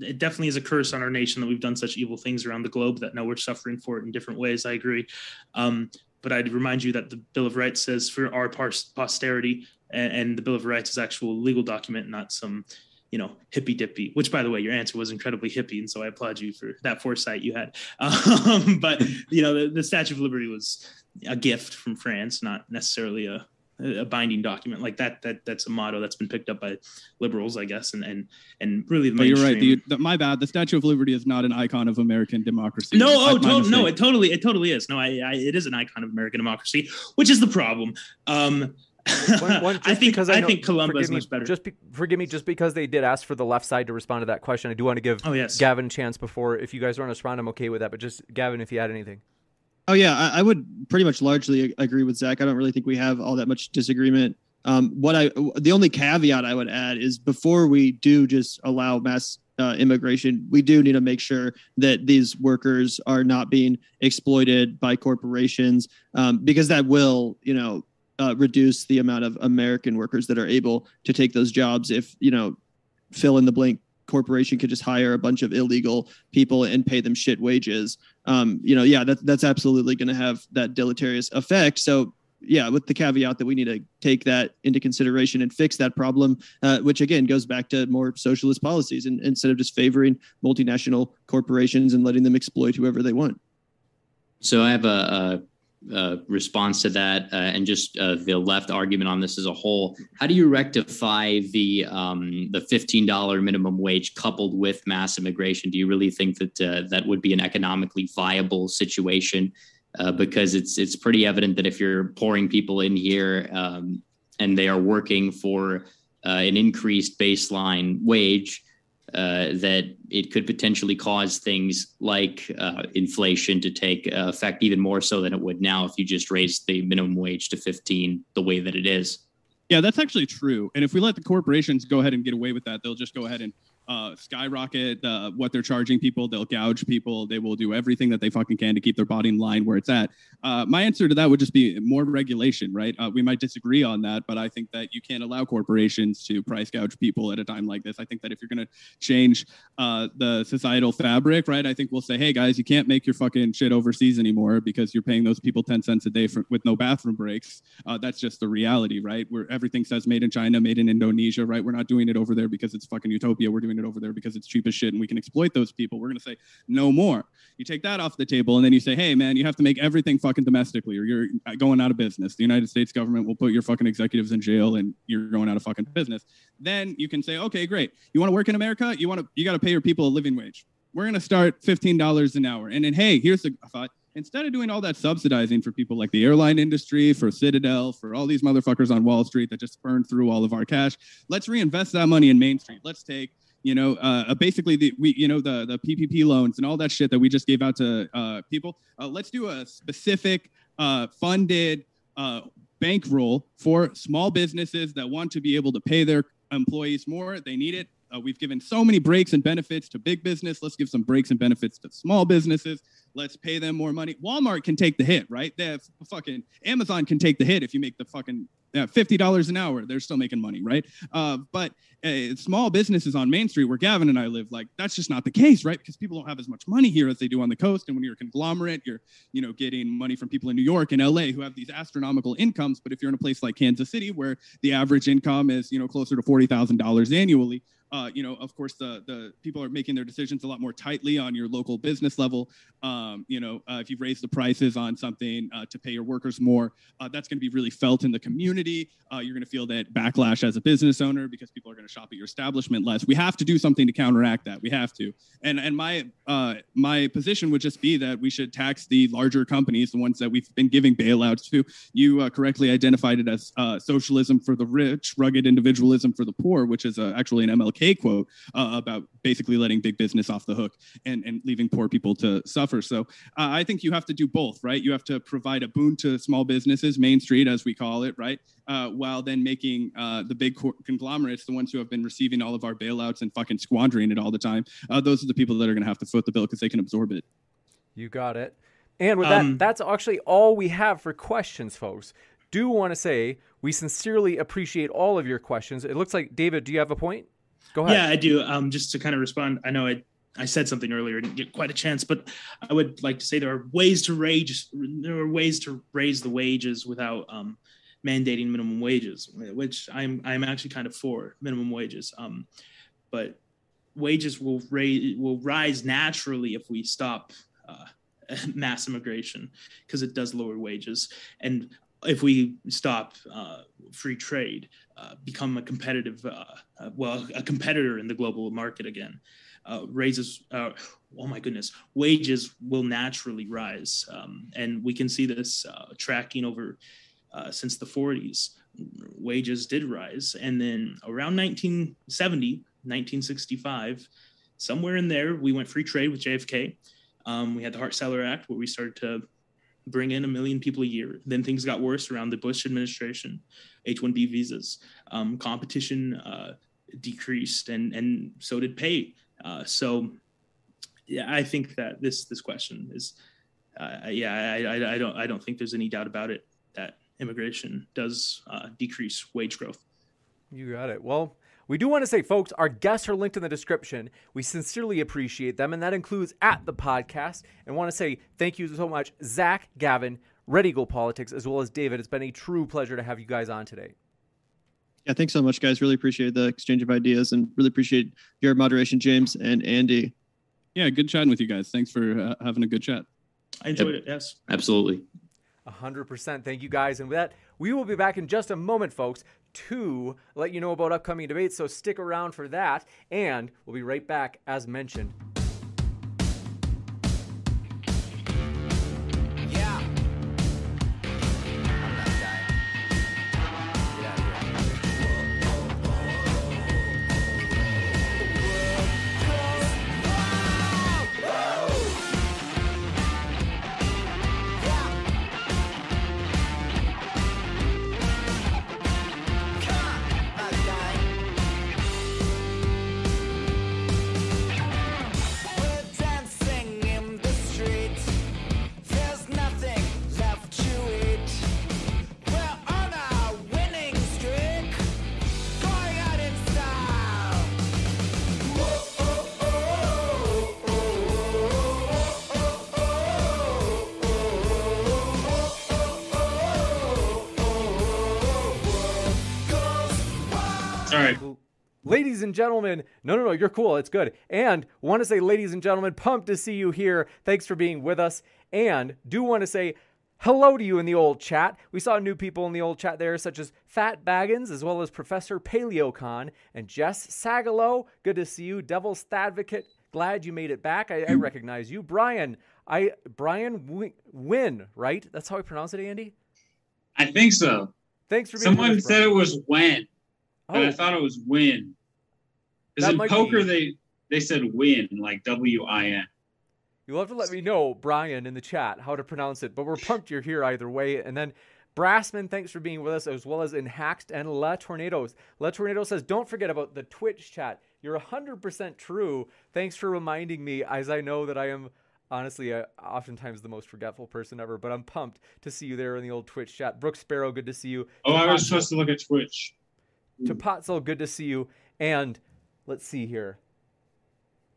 it definitely is a curse on our nation that we've done such evil things around the globe that now we're suffering for it in different ways. I agree. Um, but I'd remind you that the Bill of Rights says for our posterity, and, and the Bill of Rights is actual legal document, not some you know, hippy dippy, which by the way, your answer was incredibly hippie. And so I applaud you for that foresight you had. Um, but, you know, the, the, Statue of Liberty was a gift from France, not necessarily a, a binding document like that. That that's a motto that's been picked up by liberals, I guess. And, and, and really, the you're right. The, the, my bad. The Statue of Liberty is not an icon of American democracy. No, oh, to- no, it totally, it totally is. No, I, I, it is an icon of American democracy, which is the problem. Um, one, one, I think because I, I know, think Columbus is much better. Just be, forgive me, just because they did ask for the left side to respond to that question, I do want to give oh, yes. Gavin a chance before. If you guys want to respond, I'm okay with that. But just Gavin, if you had anything. Oh yeah, I, I would pretty much largely agree with Zach. I don't really think we have all that much disagreement. Um, what I the only caveat I would add is before we do just allow mass uh, immigration, we do need to make sure that these workers are not being exploited by corporations um, because that will, you know, uh, reduce the amount of American workers that are able to take those jobs. If you know, fill in the blank corporation could just hire a bunch of illegal people and pay them shit wages. Um, you know, yeah, that, that's absolutely going to have that deleterious effect. So yeah, with the caveat that we need to take that into consideration and fix that problem, uh, which again goes back to more socialist policies and instead of just favoring multinational corporations and letting them exploit whoever they want. So I have a, a, a response to that, uh, and just uh, the left argument on this as a whole. How do you rectify the um, the fifteen dollar minimum wage coupled with mass immigration? Do you really think that uh, that would be an economically viable situation? Uh, because it's it's pretty evident that if you're pouring people in here um, and they are working for uh, an increased baseline wage, uh, that it could potentially cause things like uh, inflation to take uh, effect even more so than it would now if you just raise the minimum wage to 15 the way that it is. Yeah, that's actually true. And if we let the corporations go ahead and get away with that, they'll just go ahead and uh, skyrocket uh, what they're charging people. They'll gouge people. They will do everything that they fucking can to keep their bottom line where it's at. Uh, my answer to that would just be more regulation, right? Uh, we might disagree on that, but I think that you can't allow corporations to price gouge people at a time like this. I think that if you're going to change uh, the societal fabric, right, I think we'll say, hey guys, you can't make your fucking shit overseas anymore because you're paying those people 10 cents a day for, with no bathroom breaks. Uh, that's just the reality, right? Where everything says made in China, made in Indonesia, right? We're not doing it over there because it's fucking utopia. We're doing it over there because it's cheap as shit and we can exploit those people. We're going to say no more. You take that off the table and then you say, hey, man, you have to make everything fucking domestically or you're going out of business. The United States government will put your fucking executives in jail and you're going out of fucking business. Then you can say, okay, great. You want to work in America? You want to, you got to pay your people a living wage. We're going to start $15 an hour. And then, hey, here's the thought instead of doing all that subsidizing for people like the airline industry, for Citadel, for all these motherfuckers on Wall Street that just burned through all of our cash, let's reinvest that money in Main Street. Let's take you know, uh, basically the we, you know, the the PPP loans and all that shit that we just gave out to uh, people. Uh, let's do a specific uh, funded uh, bankroll for small businesses that want to be able to pay their employees more. They need it. Uh, we've given so many breaks and benefits to big business. Let's give some breaks and benefits to small businesses. Let's pay them more money. Walmart can take the hit, right? They fucking Amazon can take the hit if you make the fucking yeah, fifty dollars an hour. They're still making money, right? Uh, but uh, small businesses on Main Street, where Gavin and I live, like that's just not the case, right? Because people don't have as much money here as they do on the coast. And when you're a conglomerate, you're you know getting money from people in New York and LA who have these astronomical incomes. But if you're in a place like Kansas City, where the average income is you know closer to forty thousand dollars annually, uh, you know, of course, the the people are making their decisions a lot more tightly on your local business level. Um, you know, uh, if you've raised the prices on something uh, to pay your workers more, uh, that's going to be really felt in the community. Uh, you're going to feel that backlash as a business owner because people are going to shop at your establishment less. We have to do something to counteract that. We have to. And and my uh, my position would just be that we should tax the larger companies, the ones that we've been giving bailouts to. You correctly identified it as socialism for the rich, rugged individualism for the poor, which is actually an MLK MLK quote uh, about basically letting big business off the hook and, and leaving poor people to suffer. So uh, I think you have to do both, right? You have to provide a boon to small businesses, Main Street, as we call it, right? Uh, while then making uh, the big conglomerates, the ones who have been receiving all of our bailouts and fucking squandering it all the time, uh, those are the people that are going to have to foot the bill because they can absorb it. You got it. And with um, that, that's actually all we have for questions, folks. Do want to say we sincerely appreciate all of your questions. It looks like David, do you have a point? Go ahead. Yeah, I do. Um, just to kind of respond, I know I I said something earlier, didn't get quite a chance, but I would like to say there are ways to raise there are ways to raise the wages without um, mandating minimum wages, which I'm I'm actually kind of for minimum wages. Um, but wages will raise will rise naturally if we stop uh, mass immigration because it does lower wages, and if we stop uh, free trade, uh, become a competitive, uh, uh, well, a competitor in the global market again, uh, raises, oh my goodness, wages will naturally rise. Um, and we can see this tracking over since the 40s. Wages did rise. And then around 1970, 1965, somewhere in there, we went free trade with JFK. Um, we had the Hart-Celler Act, where we started to bring in a million people a year. Then things got worse around the Bush administration, H-1B visas, um, competition uh, decreased, and and so did pay. Uh, so, yeah, I think that this this question is, uh, yeah, I, I, I, don't I don't think there's any doubt about it that immigration does uh, decrease wage growth. You got it. Well, we do want to say, folks, our guests are linked in the description. We sincerely appreciate them, and that includes at the podcast. And want to say thank you so much, Zach, Gavin, Red Eagle Politics, as well as David. It's been a true pleasure to have you guys on today. Yeah, thanks so much, guys. Really appreciate the exchange of ideas and really appreciate your moderation, James and Andy. Yeah, good chatting with you guys. Thanks for uh, having a good chat. I enjoyed yep. it. Yes, absolutely. 100%. Thank you guys. And with that, we will be back in just a moment, folks, to let you know about upcoming debates. So stick around for that. And we'll be right back, as mentioned. And gentlemen, no, no, no, you're cool. It's good. And want to say, ladies and gentlemen, pumped to see you here. Thanks for being with us. And do want to say hello to you in the old chat. We saw new people in the old chat there, such as Fat Baggins, as well as Professor PaleoCon and Jess Sagalo. Good to see you. Devil's Advocate. Glad you made it back. I, I recognize you. Brian, I Brian Win, right? That's how I pronounce it, Andy? I think so. Thanks for being Someone said it was when. But oh. I thought it was win. Because in poker, be... they they said win, like W I N. You'll have to let me know, Brian, in the chat how to pronounce it. But we're pumped you're here either way. And then Brassman, thanks for being with us, as well as in Haxed and La Tornadoes. La Tornado says, don't forget about the Twitch chat. You're 100% true. Thanks for reminding me, as I know that I am honestly uh, oftentimes the most forgetful person ever. But I'm pumped to see you there in the old Twitch chat. Brooke Sparrow, good to see you. Oh, I was supposed to look at Twitch. To Potzel, good to see you. And let's see here.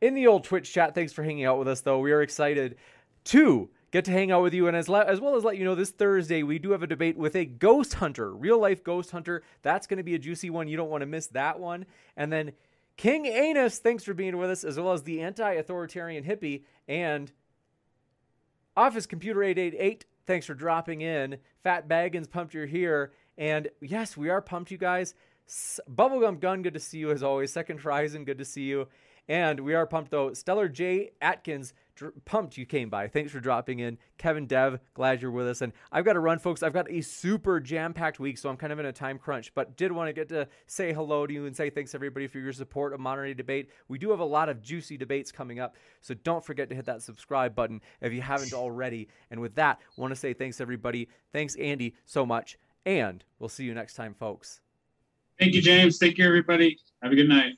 In the old Twitch chat, thanks for hanging out with us, though. We are excited to get to hang out with you. And as, le- as well as let you know, this Thursday, we do have a debate with a ghost hunter, real life ghost hunter. That's going to be a juicy one. You don't want to miss that one. And then King Anus, thanks for being with us, as well as the anti authoritarian hippie and Office Computer 888. Thanks for dropping in. Fat Baggins, pumped you're here. And yes, we are pumped, you guys. Bubblegum Gun, good to see you as always. Second Horizon, good to see you. And we are pumped though. Stellar J Atkins, dr- pumped you came by. Thanks for dropping in. Kevin Dev, glad you're with us. And I've got to run, folks. I've got a super jam packed week, so I'm kind of in a time crunch, but did want to get to say hello to you and say thanks everybody for your support of Modern Day Debate. We do have a lot of juicy debates coming up, so don't forget to hit that subscribe button if you haven't already. And with that, want to say thanks everybody. Thanks, Andy, so much. And we'll see you next time, folks. Thank you, James. Take care, everybody. Have a good night.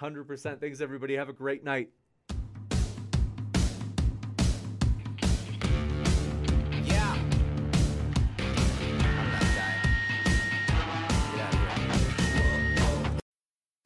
100%. Thanks, everybody. Have a great night.